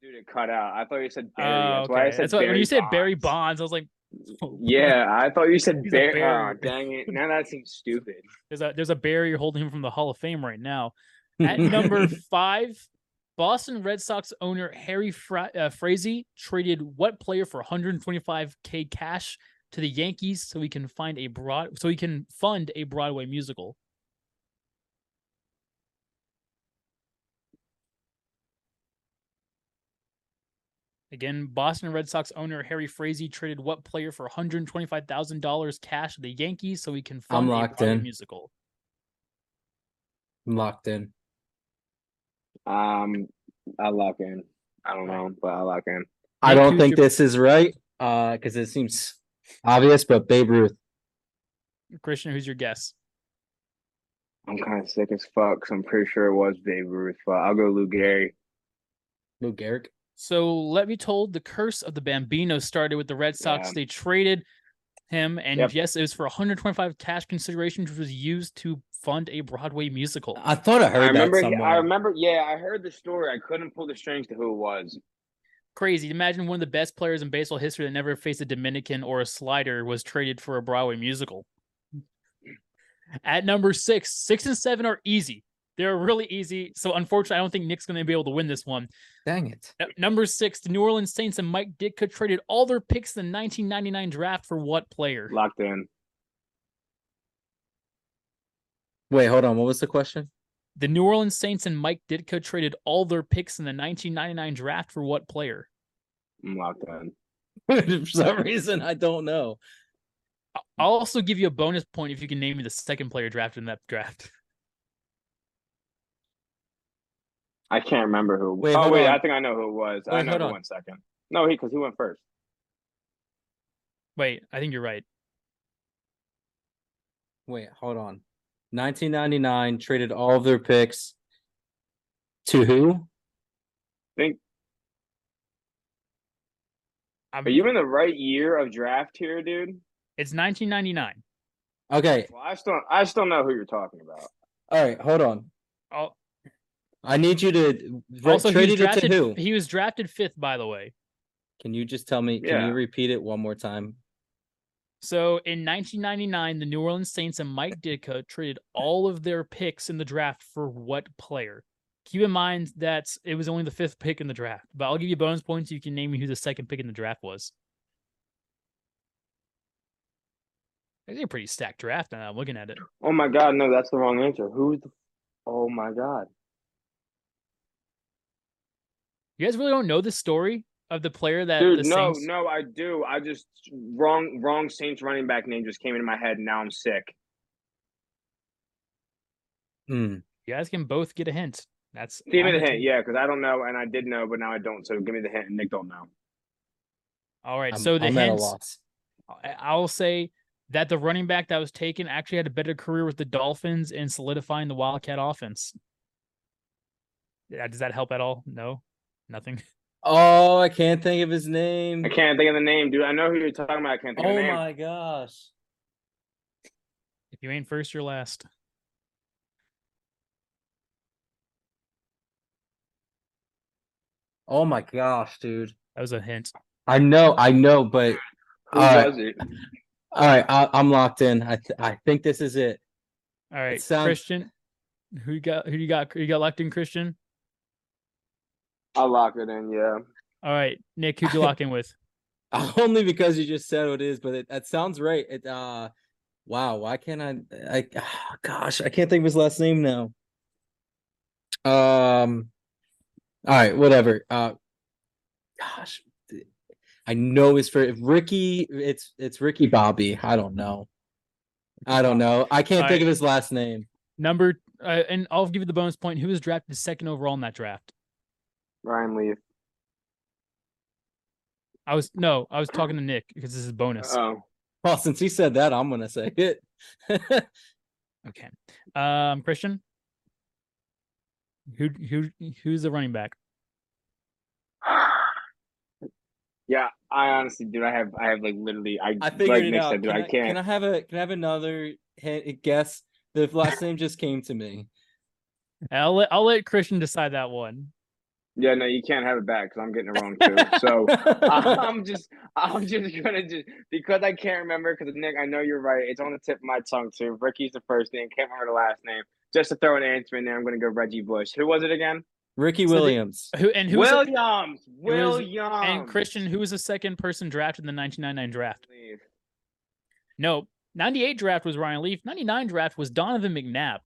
Speaker 1: Dude, it cut out. I thought you said berry.
Speaker 2: Oh,
Speaker 1: That's why I
Speaker 2: okay.
Speaker 1: said
Speaker 2: That's why when you said Barry
Speaker 1: Bonds.
Speaker 2: Bonds, I was like, *laughs*
Speaker 1: Yeah, I thought you said Barry. Oh, dang it. Now that seems stupid. *laughs*
Speaker 2: there's a there's a barrier holding him from the Hall of Fame right now. *laughs* At number five, Boston Red Sox owner Harry Fra- uh, Frazee traded what player for 125k cash to the Yankees so he can find a broad so he can fund a Broadway musical. Again, Boston Red Sox owner Harry Frazee traded what player for $125,000 cash to the Yankees so he can
Speaker 3: I'm
Speaker 2: fund a
Speaker 3: locked
Speaker 2: Broadway
Speaker 3: in.
Speaker 2: musical?
Speaker 3: I'm locked in.
Speaker 1: Um, I lock in. I don't know, but I lock in.
Speaker 3: I don't think
Speaker 2: your-
Speaker 3: this is right, uh, because it seems obvious, but Babe Ruth.
Speaker 2: Christian, who's your guess?
Speaker 1: I'm kind of sick as fuck, so I'm pretty sure it was Babe Ruth, but I'll go Lou Gehrig.
Speaker 3: Lou Gehrig.
Speaker 2: So let me told the curse of the Bambino started with the Red Sox.
Speaker 1: Yeah.
Speaker 2: They traded him, and
Speaker 1: Yep.
Speaker 2: yes, it was for 125 cash consideration, which was used to fund a Broadway musical.
Speaker 3: I thought I heard
Speaker 1: I remember.
Speaker 3: that
Speaker 1: he-
Speaker 3: somewhere.
Speaker 1: I remember. Yeah, I heard the story. I couldn't pull the strings to who it was.
Speaker 2: Crazy. Imagine one of the best players in baseball history that never faced a Dominican or a slider was traded for a Broadway musical. At number six, six and seven are easy. They're really easy. So unfortunately, I don't think Nick's going to be able to win this one.
Speaker 3: Dang it.
Speaker 2: At number six, the New Orleans Saints and Mike Ditka traded all their picks in the 1999 draft for what player?
Speaker 1: Locked in.
Speaker 3: Wait, hold on. What was the question?
Speaker 2: The New Orleans Saints and Mike Ditka traded all their picks in the 1999 draft for what player?
Speaker 1: I'm locked in. *laughs*
Speaker 3: For some reason, I don't know.
Speaker 2: I- I'll also give you a bonus point if you can name me the second player drafted in that draft.
Speaker 1: I can't remember who.
Speaker 3: Wait,
Speaker 1: oh
Speaker 3: hold
Speaker 1: wait,
Speaker 3: on.
Speaker 1: I think I know who it was. I know
Speaker 3: hold
Speaker 1: who
Speaker 3: on.
Speaker 1: went second. No, he because he went first.
Speaker 2: Wait, I think you're right.
Speaker 3: Wait, hold on. 1999 traded all of their picks to who?
Speaker 1: think
Speaker 2: I'm,
Speaker 1: are you in the right year of draft here, dude?
Speaker 2: It's 1999.
Speaker 3: Okay.
Speaker 1: Well, I still I still know who you're talking about.
Speaker 3: All right, hold on.
Speaker 2: Oh,
Speaker 3: I need you to
Speaker 2: also, he was,
Speaker 3: traded it to
Speaker 2: drafted,
Speaker 3: who?
Speaker 2: he was drafted fifth, by the way.
Speaker 3: Can you just tell me? Can
Speaker 1: Yeah.
Speaker 3: you repeat it one more time?
Speaker 2: So in 1999, the New Orleans Saints and Mike Ditka traded all of their picks in the draft for what player? Keep in mind that it was only the fifth pick in the draft, but I'll give you bonus points. You can name me who the second pick in the draft was. It's a pretty stacked draft now. that I'm looking at it.
Speaker 1: Oh my god, no, that's the wrong answer. Who's the Oh my god.
Speaker 2: You guys really don't know the story of the player that
Speaker 1: Dude,
Speaker 2: the
Speaker 1: no,
Speaker 2: Saints.
Speaker 1: no, I do. I just wrong wrong Saints running back name just came into my head and now I'm sick.
Speaker 3: Hmm.
Speaker 2: You guys can both get a hint. That's
Speaker 1: Give me the
Speaker 2: the
Speaker 1: hint, yeah, because I don't know and I did know, but now I don't. So give me the hint and Nick don't know.
Speaker 2: All right.
Speaker 3: I'm,
Speaker 2: so the
Speaker 3: I'm at a
Speaker 2: hints.
Speaker 3: loss.
Speaker 2: I- I'll say that the running back that was taken actually had a better career with the Dolphins in solidifying the Wildcat offense. Yeah, does that help at all? No, nothing.
Speaker 3: Oh, I can't think of his name.
Speaker 1: I can't think of the name, dude. I know who you're talking about. I can't think of
Speaker 3: Oh
Speaker 1: the name.
Speaker 3: Oh my gosh.
Speaker 2: If you ain't first, you're last.
Speaker 3: Oh my gosh, dude.
Speaker 2: That was a hint.
Speaker 3: I know, I know, but
Speaker 1: Who
Speaker 3: all right,
Speaker 1: was it?
Speaker 3: all right. I, I'm locked in. I th- I think this is it.
Speaker 2: All right,
Speaker 3: sounds-
Speaker 2: Christian. Who you got? Who you got? You got locked in, Christian.
Speaker 1: I'll lock it in, yeah.
Speaker 2: All right, Nick. Who'd you lock in with? *laughs* *laughs*
Speaker 3: Only because you just said what it is, but it, that sounds right. It uh, wow. Why can't I? I ah, *sighs* gosh, I can't think of his last name now. Um. All right, whatever. Uh, gosh, I know his for Ricky. It's it's Ricky Bobby. I don't know. I don't know. I can't
Speaker 2: All
Speaker 3: think
Speaker 2: right.
Speaker 3: of his last name.
Speaker 2: Number, uh, and I'll give you the bonus point. Who was drafted second overall in that draft?
Speaker 1: Ryan Leaf.
Speaker 2: I was no, I was talking to Nick because this is bonus.
Speaker 1: Oh.
Speaker 3: Well, since he said that, I'm gonna say it. *laughs*
Speaker 2: Okay. Um, Christian. Who who who's the running back?
Speaker 1: Yeah, I honestly, dude, I have, I have like literally, I,
Speaker 3: I figured
Speaker 1: like
Speaker 3: it
Speaker 1: Nick
Speaker 3: out.
Speaker 1: said, dude,
Speaker 3: can,
Speaker 1: I,
Speaker 3: I,
Speaker 1: can't.
Speaker 3: can I have a can I have another hint, guess? The last name just came to me.
Speaker 2: I'll let I'll let Christian decide that one.
Speaker 1: Yeah, no, you can't have it back because I'm getting it wrong too. *laughs* So *laughs* I'm just, I'm just gonna just because I can't remember because Nick, I know you're right. It's on the tip of my tongue too. Ricky's the first name, can't remember the last name. Just to throw an answer in there, I'm gonna go Reggie Bush. Who was it again?
Speaker 3: Ricky
Speaker 2: So the-
Speaker 3: Williams.
Speaker 2: Who and who
Speaker 1: Williams.
Speaker 2: was-
Speaker 1: Williams.
Speaker 2: and Christian? Who was the second person drafted in the 1999 draft? No, 98 draft was Ryan Leaf. 99 draft was Donovan McNabb.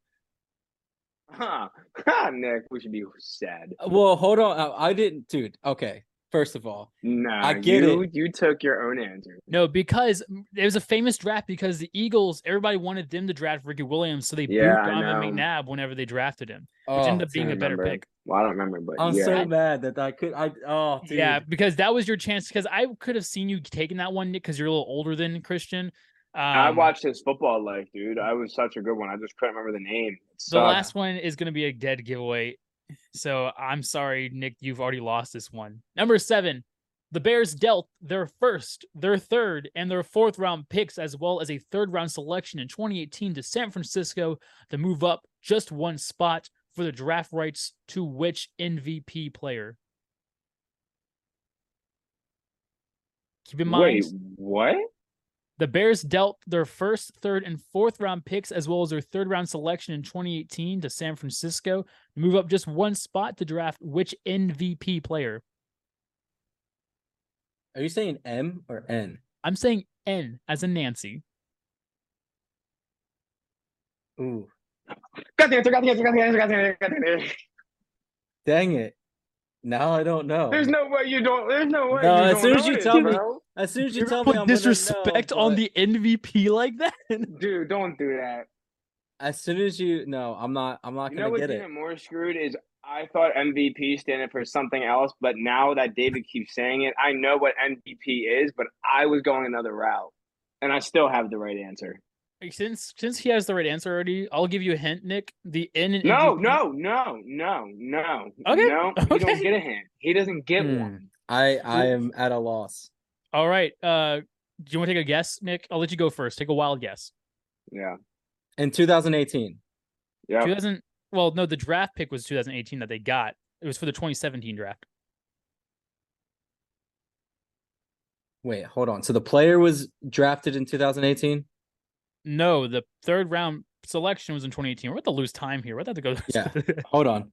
Speaker 1: Huh. *laughs* Huh, Nick, we should be sad.
Speaker 3: Well, hold on. I, I didn't, dude. Okay, First of all,
Speaker 1: Nah,
Speaker 3: I get
Speaker 1: you,
Speaker 3: it.
Speaker 1: You took your own answer.
Speaker 2: No, because it was a famous draft because the Eagles, everybody wanted them to draft Ricky Williams, so they
Speaker 1: Yeah,
Speaker 2: booed Donovan. McNabb whenever they drafted him, which
Speaker 3: oh,
Speaker 2: ended up being a better pick.
Speaker 1: Well, I don't remember, but
Speaker 3: I'm
Speaker 1: yeah.
Speaker 3: so mad that I could. I oh, dude.
Speaker 2: Yeah, because that was your chance. Because I could have seen you taking that one, Nick, because you're a little older than Christian. Um,
Speaker 1: I watched his football life, dude. I was such a good one. I just couldn't remember the name.
Speaker 2: The last one is going to be a dead giveaway. So I'm sorry, Nick, you've already lost this one. Number seven, the Bears dealt their first, their third, and their fourth round picks, as well as a third round selection in 2018 to San Francisco to move up just one spot for the draft rights to which MVP player? Keep in mind,
Speaker 1: Wait, what?
Speaker 2: The Bears dealt their first, third, and fourth round picks, as well as their third round selection in 2018 to San Francisco, to move up just one spot to draft which MVP player.
Speaker 3: Are you saying M or N?
Speaker 2: I'm saying N as in Nancy.
Speaker 3: Ooh,
Speaker 1: Got the answer. Got the answer. Got the answer. Got the answer. Got the answer.
Speaker 3: dang it! Now I don't know.
Speaker 1: There's no way you don't. There's no way.
Speaker 3: No,
Speaker 1: you
Speaker 3: as
Speaker 1: don't
Speaker 3: soon as you
Speaker 1: this,
Speaker 3: tell me-
Speaker 1: bro.
Speaker 3: As soon as you
Speaker 2: You
Speaker 3: tell me,
Speaker 2: put
Speaker 3: I'm gonna
Speaker 2: disrespect
Speaker 3: know,
Speaker 2: on
Speaker 3: but
Speaker 2: the MVP like that. *laughs*
Speaker 1: dude, don't do that.
Speaker 3: As soon as you no, I'm not. I'm not
Speaker 1: You
Speaker 3: gonna
Speaker 1: know what's
Speaker 3: get it.
Speaker 1: even more screwed is I thought MVP standing for something else, but now that David keeps saying it, I know what MVP is, but I was going another route, and I still have the right answer.
Speaker 2: Since since he has the right answer already, I'll give you a hint, Nick. The N in
Speaker 1: No,
Speaker 2: MVP
Speaker 1: no, no, no, no.
Speaker 2: Okay,
Speaker 1: No, he
Speaker 2: okay.
Speaker 1: don't get a hint. He doesn't get
Speaker 3: Hmm.
Speaker 1: one.
Speaker 3: I I am at a loss.
Speaker 2: All right. Uh do you want to take a guess, Nick? I'll let you go first. Take a wild guess.
Speaker 1: Yeah.
Speaker 3: In 2018,
Speaker 1: Yeah.
Speaker 2: 2000 well, no, the draft pick was 2018 that they got. It was for the 2017 draft.
Speaker 3: wait, hold on. So the player was drafted in 2018.
Speaker 2: No, the third round selection was in 2018. We're about to lose time here. We're about to go.
Speaker 3: Yeah. *laughs* Hold on.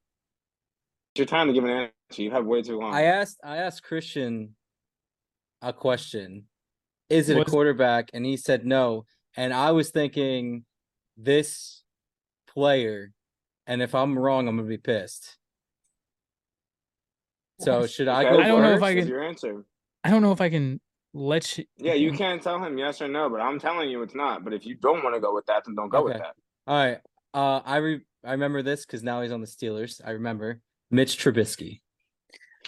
Speaker 1: It's your time to give an answer. You have way too long.
Speaker 3: I asked I asked Christian a question. Is it
Speaker 2: Was-
Speaker 3: a quarterback? And he said no. And I was thinking this player, and if I'm wrong, I'm gonna be pissed. So should I go
Speaker 2: I don't know if
Speaker 3: first?
Speaker 2: I
Speaker 1: what's
Speaker 2: can-
Speaker 1: Your answer.
Speaker 2: I don't know if I can let you.
Speaker 1: Yeah, you can't tell him yes or no, but I'm telling you it's not. But if you don't want to go with that, then don't go with that.
Speaker 3: All right. Uh, I re- I remember this because now he's on the Steelers. I remember Mitch Trubisky.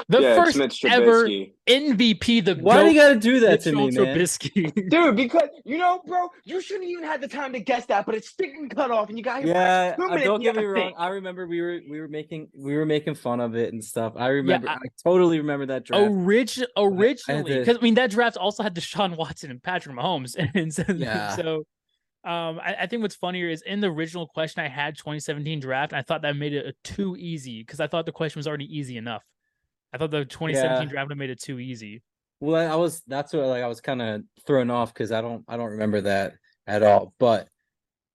Speaker 2: The
Speaker 1: yeah,
Speaker 2: first
Speaker 1: Mitch
Speaker 2: ever
Speaker 1: Trubisky.
Speaker 2: MVP. The
Speaker 3: Why do you gotta do that to me,
Speaker 2: Mitchell
Speaker 3: man?
Speaker 2: Trubisky. *laughs* *laughs*
Speaker 1: Dude, because you know, bro, you shouldn't even had the time to guess that, but it's sticking cut off, and you got
Speaker 3: Yeah,
Speaker 1: two
Speaker 3: uh, don't get me wrong.
Speaker 1: think.
Speaker 3: I remember we were we were making we were making fun of it and stuff. I remember.
Speaker 2: I-
Speaker 3: I, totally remember that draft.
Speaker 2: Orig- originally, because I mean that draft also had Deshaun Watson and Patrick Mahomes, *laughs* and so,
Speaker 3: Yeah.
Speaker 2: so um, I, I think what's funnier is in the original question I had 2017 draft, I thought that made it a too easy because I thought the question was already easy enough. I thought the 2017
Speaker 3: Yeah.
Speaker 2: draft would have made it too easy.
Speaker 3: Well, I was that's what like I was kind of thrown off because I don't I don't remember that at all. But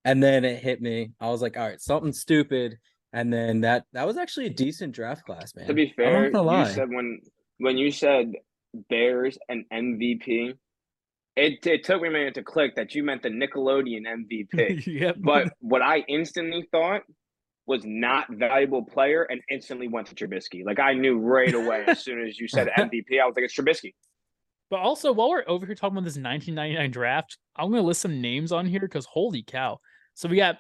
Speaker 3: and then it hit me. I was like, all right, something stupid. And then that that was actually a decent draft class, man.
Speaker 1: To be
Speaker 3: I'm
Speaker 1: fair,
Speaker 3: not gonna
Speaker 1: you said when when you said Bears and MVP, it it took me a minute to click that you meant the Nickelodeon MVP. *laughs*
Speaker 2: yep.
Speaker 1: but what I instantly thought was not valuable player and instantly went to Trubisky. Like I knew right away as soon as you said *laughs* MVP, I was like, it's Trubisky.
Speaker 2: But also, while we're over here talking about this 1999 draft, I'm going to list some names on here because holy cow. So we got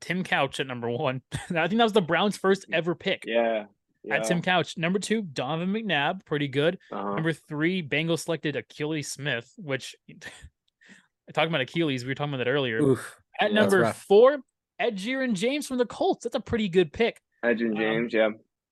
Speaker 2: Tim Couch at number one. *laughs* I think that was the Browns' first ever pick.
Speaker 1: Yeah. yeah.
Speaker 2: At Tim Couch. Number two, Donovan McNabb, pretty good.
Speaker 1: Uh-huh.
Speaker 2: Number three, Bengals selected Akili Smith, which *laughs* talking about Achilles, we were talking about that earlier.
Speaker 3: Oof.
Speaker 2: At
Speaker 3: yeah,
Speaker 2: number four, Edgerrin James from the Colts. That's a pretty good pick.
Speaker 1: Edgerrin
Speaker 2: um,
Speaker 1: James, yeah.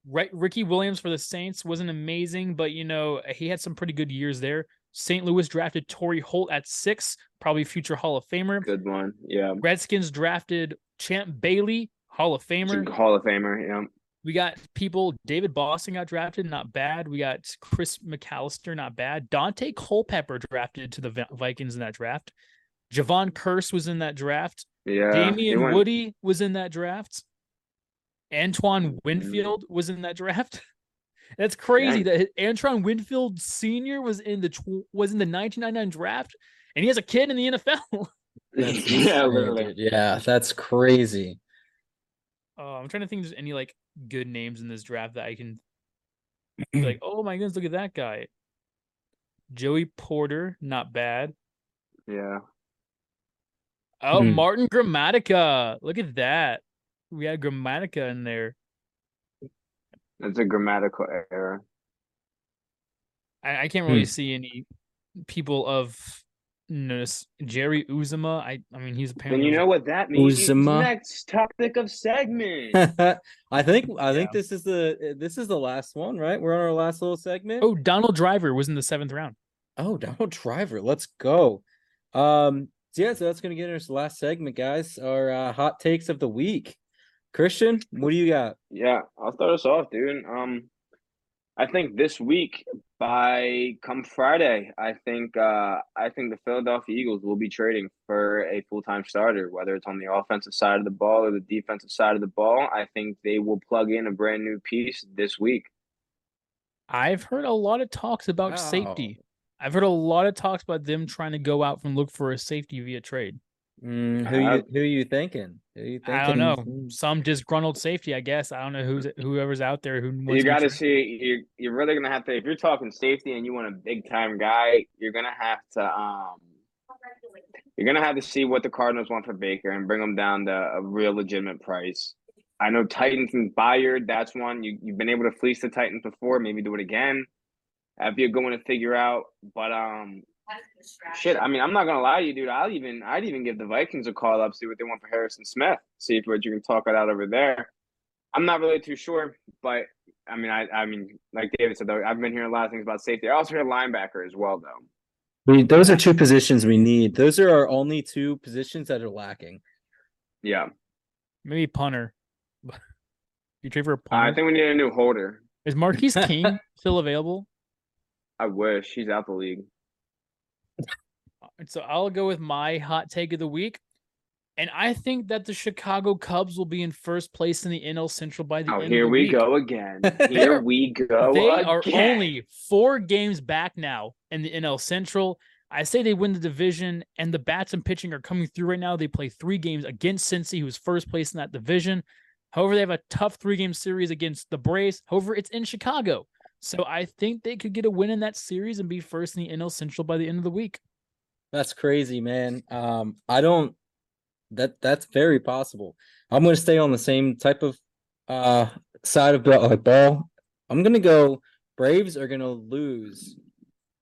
Speaker 2: Right, Ricky Williams for the Saints wasn't amazing, but you know he had some pretty good years there. St. Louis drafted Torry Holt at six, probably future Hall of Famer.
Speaker 1: Good one. Yeah.
Speaker 2: Redskins drafted Champ Bailey, Hall of Famer.
Speaker 1: Hall of Famer, yeah.
Speaker 2: We got people. David Boston got drafted, not bad. We got Chris McAlister, not bad. Daunte Culpepper drafted to the Vikings in that draft. Jevon Kearse was in that draft.
Speaker 1: Yeah.
Speaker 2: Damien
Speaker 1: went-
Speaker 2: Woody was in that draft. Antoine Winfield was in that draft. *laughs* That's crazy that Antoine Winfield Senior was in the tw- was in the 1999 draft, and he has a kid in the NFL.
Speaker 1: Yeah, *laughs*
Speaker 3: insane,
Speaker 1: literally.
Speaker 3: Yeah, that's crazy.
Speaker 2: Uh, I'm trying to think. If there's any like good names in this draft that I can *clears throat* be like, oh my goodness, look at that guy. Joey Porter, not bad.
Speaker 1: Yeah.
Speaker 2: Oh,
Speaker 3: Hmm.
Speaker 2: Martin Gramatica. Look at that. We had Grammatica in there.
Speaker 1: That's a grammatical error.
Speaker 2: I, I can't really
Speaker 3: Hmm.
Speaker 2: see any people of notice. Jerry Azumah. I I mean he's
Speaker 1: Then
Speaker 2: apparently
Speaker 1: you know what that means.
Speaker 3: Uzuma.
Speaker 1: Next topic of segment. *laughs*
Speaker 3: I think I think
Speaker 2: Yeah.
Speaker 3: this is the this is the last one, right? We're on our last little segment.
Speaker 2: Oh, Donald Driver was in the seventh round.
Speaker 3: Oh, Donald Driver, let's go. Um, so yeah, so that's gonna get us the last segment, guys. Our uh, hot takes of the week. Christian, what do you got?
Speaker 1: Yeah, I'll start us off, dude. Um, I think this week by come Friday, I think uh I think the Philadelphia Eagles will be trading for a full time starter, whether it's on the offensive side of the ball or the defensive side of the ball. I think they will plug in a brand new piece this week.
Speaker 2: I've heard a lot of talks about
Speaker 3: Wow.
Speaker 2: safety. I've heard a lot of talks about them trying to go out and look for a safety via trade.
Speaker 3: Mm, who you who you thinking? Who you thinking?
Speaker 2: I don't know.
Speaker 3: Mm,
Speaker 2: Some disgruntled safety, I guess. I don't know who's whoever's out there who wants
Speaker 1: You got to see You're you're really gonna have to if you're talking safety and you want a big time guy, you're gonna have to um you're gonna have to see what the Cardinals want for Baker and bring them down to a real legitimate price. I know Titans and Byard, that's one you you've been able to fleece the Titans before. Maybe do it again. That'd be a good one to figure out. But um, shit. I mean, I'm not gonna lie to you, dude. I'll even I'd even give the Vikings a call up, see what they want for Harrison Smith, see if what you can talk it out over there. I'm not really too sure, but I mean, I I mean, like David said, though, I've been hearing a lot of things about safety. I also hear linebacker as well, though.
Speaker 3: We, those are two positions we need. Those are our only two positions that are lacking.
Speaker 1: Yeah,
Speaker 2: Maybe punter. *laughs* you trade for a
Speaker 1: I
Speaker 2: punter?
Speaker 1: I think we need a new holder.
Speaker 2: Is Marquette *laughs* King still available?
Speaker 1: I wish he's out the league.
Speaker 2: So I'll go with my hot take of the week. And I think that the Chicago Cubs will be in first place in the NL Central by the
Speaker 1: Oh,
Speaker 2: end
Speaker 1: here
Speaker 2: of the year.
Speaker 1: Here we
Speaker 2: week.
Speaker 1: go again. *laughs* Here we go.
Speaker 2: They are only four games back now in the NL Central. I say they win the division, and the bats and pitching are coming through right now. They play three games against Cincy, who's first place in that division. However, they have a tough three game series against the Braves. However, it's in Chicago. So I think they could get a win in that series and be first in the NL Central by the end of the week.
Speaker 3: That's crazy, man. Um, I don't. That that's very possible. I'm going to stay on the same type of uh side of the like ball. I'm going to go. Braves are going to lose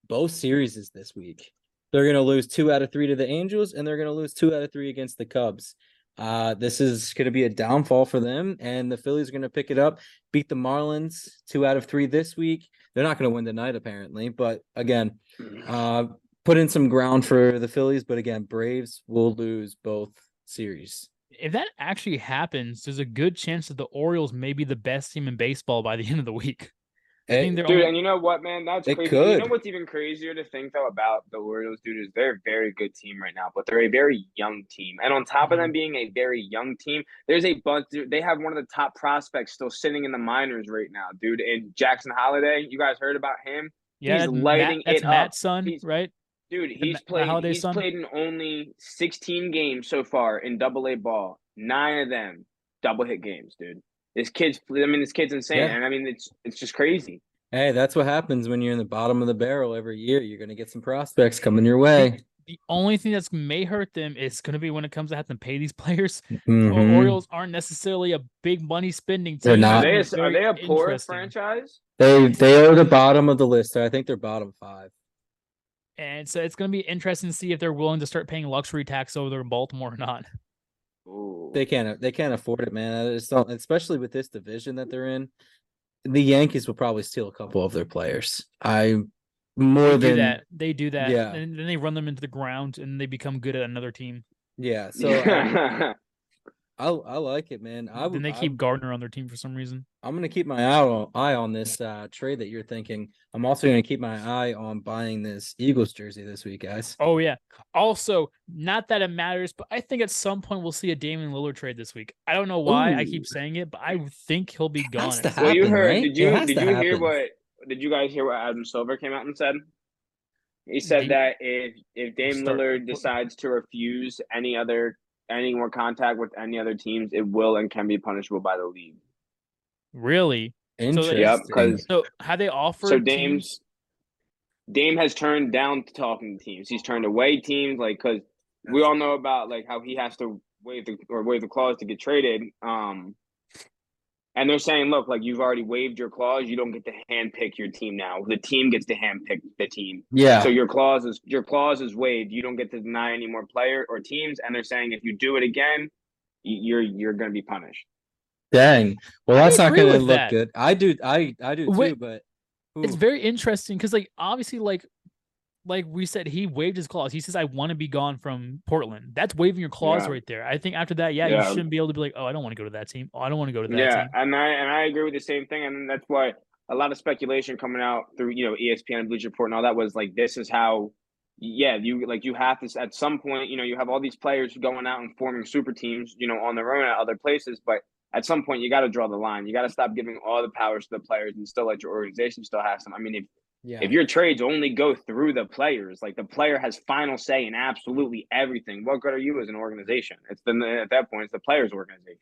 Speaker 3: both series this week. They're going to lose two out of three to the Angels, and they're going to lose two out of three against the Cubs. Uh, this is going to be a downfall for them, and the Phillies are going to pick it up, beat the Marlins two out of three this week. They're not going to win tonight, apparently, but again, uh, put in some ground for the Phillies, but again, Braves will lose both series.
Speaker 2: If that actually happens, there's a good chance that the Orioles may be the best team in baseball by the end of the week. *laughs* I they're
Speaker 1: Dude, and you know what, man? That's
Speaker 3: They
Speaker 1: crazy. You know what's even crazier to think though about the Orioles, dude, is they're a very good team right now, but they're a very young team. And on top of
Speaker 2: Mm-hmm.
Speaker 1: them being a very young team, there's a bunch. dude, They have one of the top prospects still sitting in the minors right now, dude. And Jackson Holliday, you guys heard about him,
Speaker 2: yeah,
Speaker 1: he's
Speaker 2: that's Matt-
Speaker 1: lighting
Speaker 2: that's
Speaker 1: it
Speaker 2: Matt's
Speaker 1: up.
Speaker 2: son,
Speaker 1: He's-
Speaker 2: right?
Speaker 1: dude.
Speaker 2: The
Speaker 1: He's
Speaker 2: the
Speaker 1: played.
Speaker 2: Holliday
Speaker 1: He's
Speaker 2: son?
Speaker 1: played in only 16 games so far in Double A ball. Nine of them double hit games, dude. This kid's. I mean, this kid's insane,
Speaker 3: Yeah.
Speaker 1: and I mean, it's it's just crazy.
Speaker 3: Hey, that's what happens when you're in the bottom of the barrel every year. You're going to get some prospects coming your way.
Speaker 2: The only thing that's may hurt them is going to be when it comes to having to pay these *laughs* players. The
Speaker 3: Mhm.
Speaker 2: Orioles aren't necessarily a big money spending team.
Speaker 3: They're
Speaker 1: Are
Speaker 3: not.
Speaker 1: they, a, are they a poor franchise?
Speaker 3: They they are the bottom of the list. I think they're bottom five.
Speaker 2: And so it's going to be interesting to see if they're willing to start paying luxury tax over there in Baltimore or not.
Speaker 1: Ooh.
Speaker 3: They can't they can't afford it, man. I just don't, especially with this division that they're in. The Yankees will probably steal a couple of their players. I more
Speaker 2: They
Speaker 3: than
Speaker 2: do that. They do that.
Speaker 3: Yeah.
Speaker 2: And then they run them into the ground and they become good at another team.
Speaker 3: yeah. So I, *laughs* I I like it, man. I
Speaker 2: then they
Speaker 3: I-
Speaker 2: keep Gardner on their team for some reason.
Speaker 3: I'm gonna keep my eye on, eye on this uh, trade that you're thinking. I'm also gonna keep my eye on buying this Eagles jersey this week, guys.
Speaker 2: Oh yeah. Also, not that it matters, but I think at some point we'll see a Damian Lillard trade this week. I don't know why I keep saying it, but I think he'll be gone.
Speaker 3: has to
Speaker 2: some
Speaker 1: well, you heard?
Speaker 3: right?
Speaker 1: Did you did
Speaker 3: to
Speaker 1: you hear what? Did you guys hear what Adam Silver came out and said? He said
Speaker 2: He-
Speaker 1: that if if Dame Lillard decides to refuse any other any more contact with any other teams, it will and can be punishable by the league.
Speaker 2: Really?
Speaker 3: Interesting.
Speaker 1: Yep, 'cause-
Speaker 2: So have they offered
Speaker 1: So
Speaker 2: teams-
Speaker 1: Dame's Dame has turned down talking to teams. He's turned away teams like because we all know about like how he has to waive the or waive the clause to get traded. Um, and they're saying, look, like you've already waived your clause, you don't get to handpick your team now. The team gets to handpick the team.
Speaker 3: Yeah.
Speaker 1: So your clause is your clause is waived. You don't get to deny any more player or teams. And they're saying if you do it again, you're you're going to be punished.
Speaker 3: Dang. Well, that's not going to look
Speaker 2: that.
Speaker 3: good. I do. I I do too.
Speaker 2: Wait,
Speaker 3: but
Speaker 2: it's very interesting because like obviously like like we said he waived his clause he says i want to be gone from portland that's waiving your clause
Speaker 1: Yeah.
Speaker 2: right there i think after that yeah,
Speaker 1: Yeah.
Speaker 2: you shouldn't be able to be like oh i don't want to go to that team oh i don't want to go to that
Speaker 1: Yeah,
Speaker 2: team
Speaker 1: and I and I agree with the same thing, and that's why a lot of speculation coming out through you know ESPN and Bleacher Report and all that was like this is how. Yeah, you like you have to at some point. You know, you have all these players going out and forming super teams. You know, on their own at other places, but at some point you got to draw the line. You got to stop giving all the powers to the players and still let your organization still have some. I mean, if
Speaker 3: yeah.
Speaker 1: if your trades only go through the players, like the player has final say in absolutely everything, what good are you as an organization? It's then at that point it's the players' organization.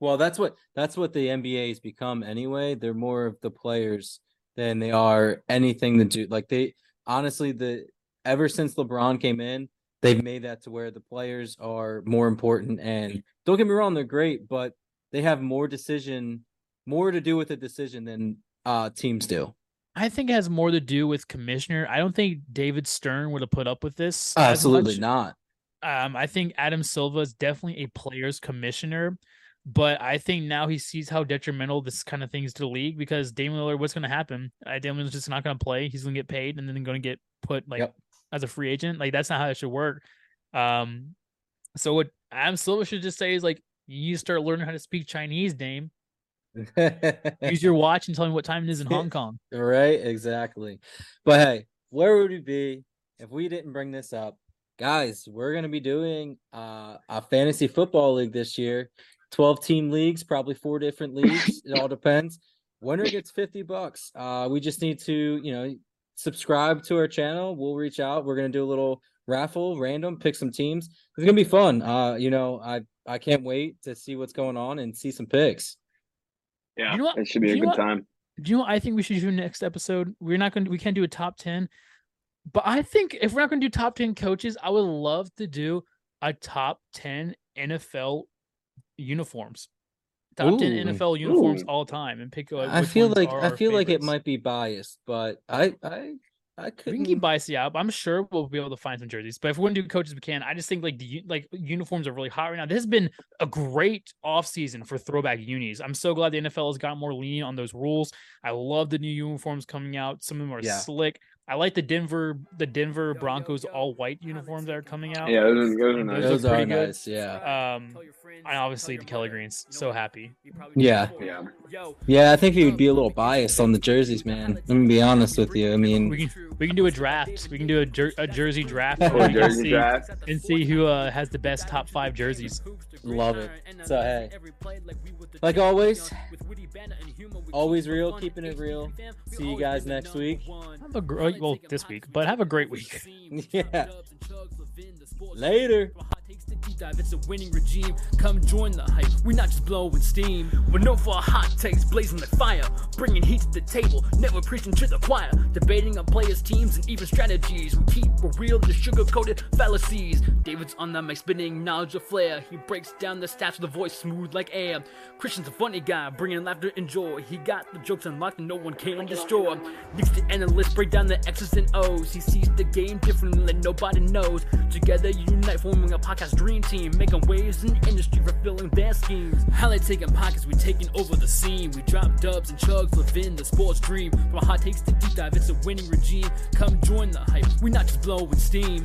Speaker 3: Well, that's what that's what the NBA has become anyway. They're more of the players than they are anything to do. Like they honestly, the ever since LeBron came in, they've made that to where the players are more important. And don't get me wrong, they're great, but they have more decision, more to do with the decision than uh teams do.
Speaker 2: I think it has more to do with commissioner i don't think david stern would have put up with this
Speaker 3: Absolutely not.
Speaker 2: Um, I think Adam Silver is definitely a players commissioner, but I think now he sees how detrimental this kind of thing is to the league because Damian Lillard, what's going to happen? Uh, Damian Lillard's just not going to play. He's going to get paid and then going to get put like
Speaker 3: Yep.
Speaker 2: as a free agent. Like that's not how it should work. Um, so what Adam Silver should just say is like, you start learning how to speak Chinese, Dame. Use *laughs* your watch and tell me what time it is in Hong Kong. *laughs*
Speaker 3: Right, exactly. But hey, where would we be if we didn't bring this up? Guys, we're gonna be doing uh a fantasy football league this year. 12 team leagues, probably four different leagues. it all *laughs* depends. Winner gets 50 bucks. Uh we just need to, you know, subscribe to our channel. We'll reach out. We're gonna do a little raffle, random, pick some teams. It's gonna be fun. Uh, you know, I I can't wait to see what's going on and see some picks.
Speaker 1: Yeah,
Speaker 2: You know what?
Speaker 1: it should be
Speaker 2: Do
Speaker 1: a good
Speaker 2: what?
Speaker 1: time.
Speaker 2: Do you know what I think we should do next episode? We're not going to we can't do a top 10. But I think if we're not going to do top 10 coaches, I would love to do a top 10 NFL uniforms. Top 10 NFL uniforms
Speaker 1: ooh.
Speaker 2: all time and pick uh,
Speaker 3: I feel like I
Speaker 2: our
Speaker 3: feel like it might be biased, but I I I
Speaker 2: we
Speaker 3: couldn't
Speaker 2: can keep bias out. I'm sure we'll be able to find some jerseys. But if we want to do coaches, we can. I just think like the like uniforms are really hot right now. This has been a great offseason for throwback unis. I'm so glad the NFL has got more lenient on those rules. I love the new uniforms coming out. Some of them are
Speaker 3: Yeah.
Speaker 2: slick. I like the Denver the Denver Broncos all white uniforms that are coming out.
Speaker 1: Yeah, those are, those are nice.
Speaker 2: look
Speaker 3: Those are
Speaker 2: pretty good.
Speaker 3: nice, yeah.
Speaker 2: Um, and obviously the Kelly Greens. So happy.
Speaker 3: Yeah.
Speaker 1: Yeah.
Speaker 3: Yeah, I think he would be a little biased on the jerseys, man. Let me be honest with you. I mean,
Speaker 2: We
Speaker 3: mean,
Speaker 2: can we can do a draft. We can do a, jer- a jersey draft
Speaker 1: Or
Speaker 2: where we
Speaker 1: jersey
Speaker 2: see-
Speaker 1: draft.
Speaker 2: and see who uh, has the best top five jerseys.
Speaker 3: love it. So hey, like always, always real, keeping it real. See you guys next week.
Speaker 2: Have well this week, but have a great week. *laughs*
Speaker 3: Yeah. Later.
Speaker 5: Deep dive, it's a winning regime. Come join the hype. We're not just blowing steam. We're known for our hot takes, blazing like fire, bringing heat to the table. Never preaching to the choir, debating on players, teams, and even strategies. We keep it real, the sugar-coated fallacies. David's on the mic, spinning knowledge of flair. He breaks down the stats with a voice smooth like air. Christian's a funny guy, bringing laughter and joy. He got the jokes unlocked, and no one can destroy. Nick's the analyst, break down the X's and O's. He sees the game differently, nobody knows. Together, unite, forming a podcast dream team, making waves in the industry, fulfilling their schemes. Highlight taking pockets, we taking over the scene. We drop dubs and chugs, living the sports dream. From hot takes to deep dive, it's a winning regime. Come join the hype. We not just blowing steam.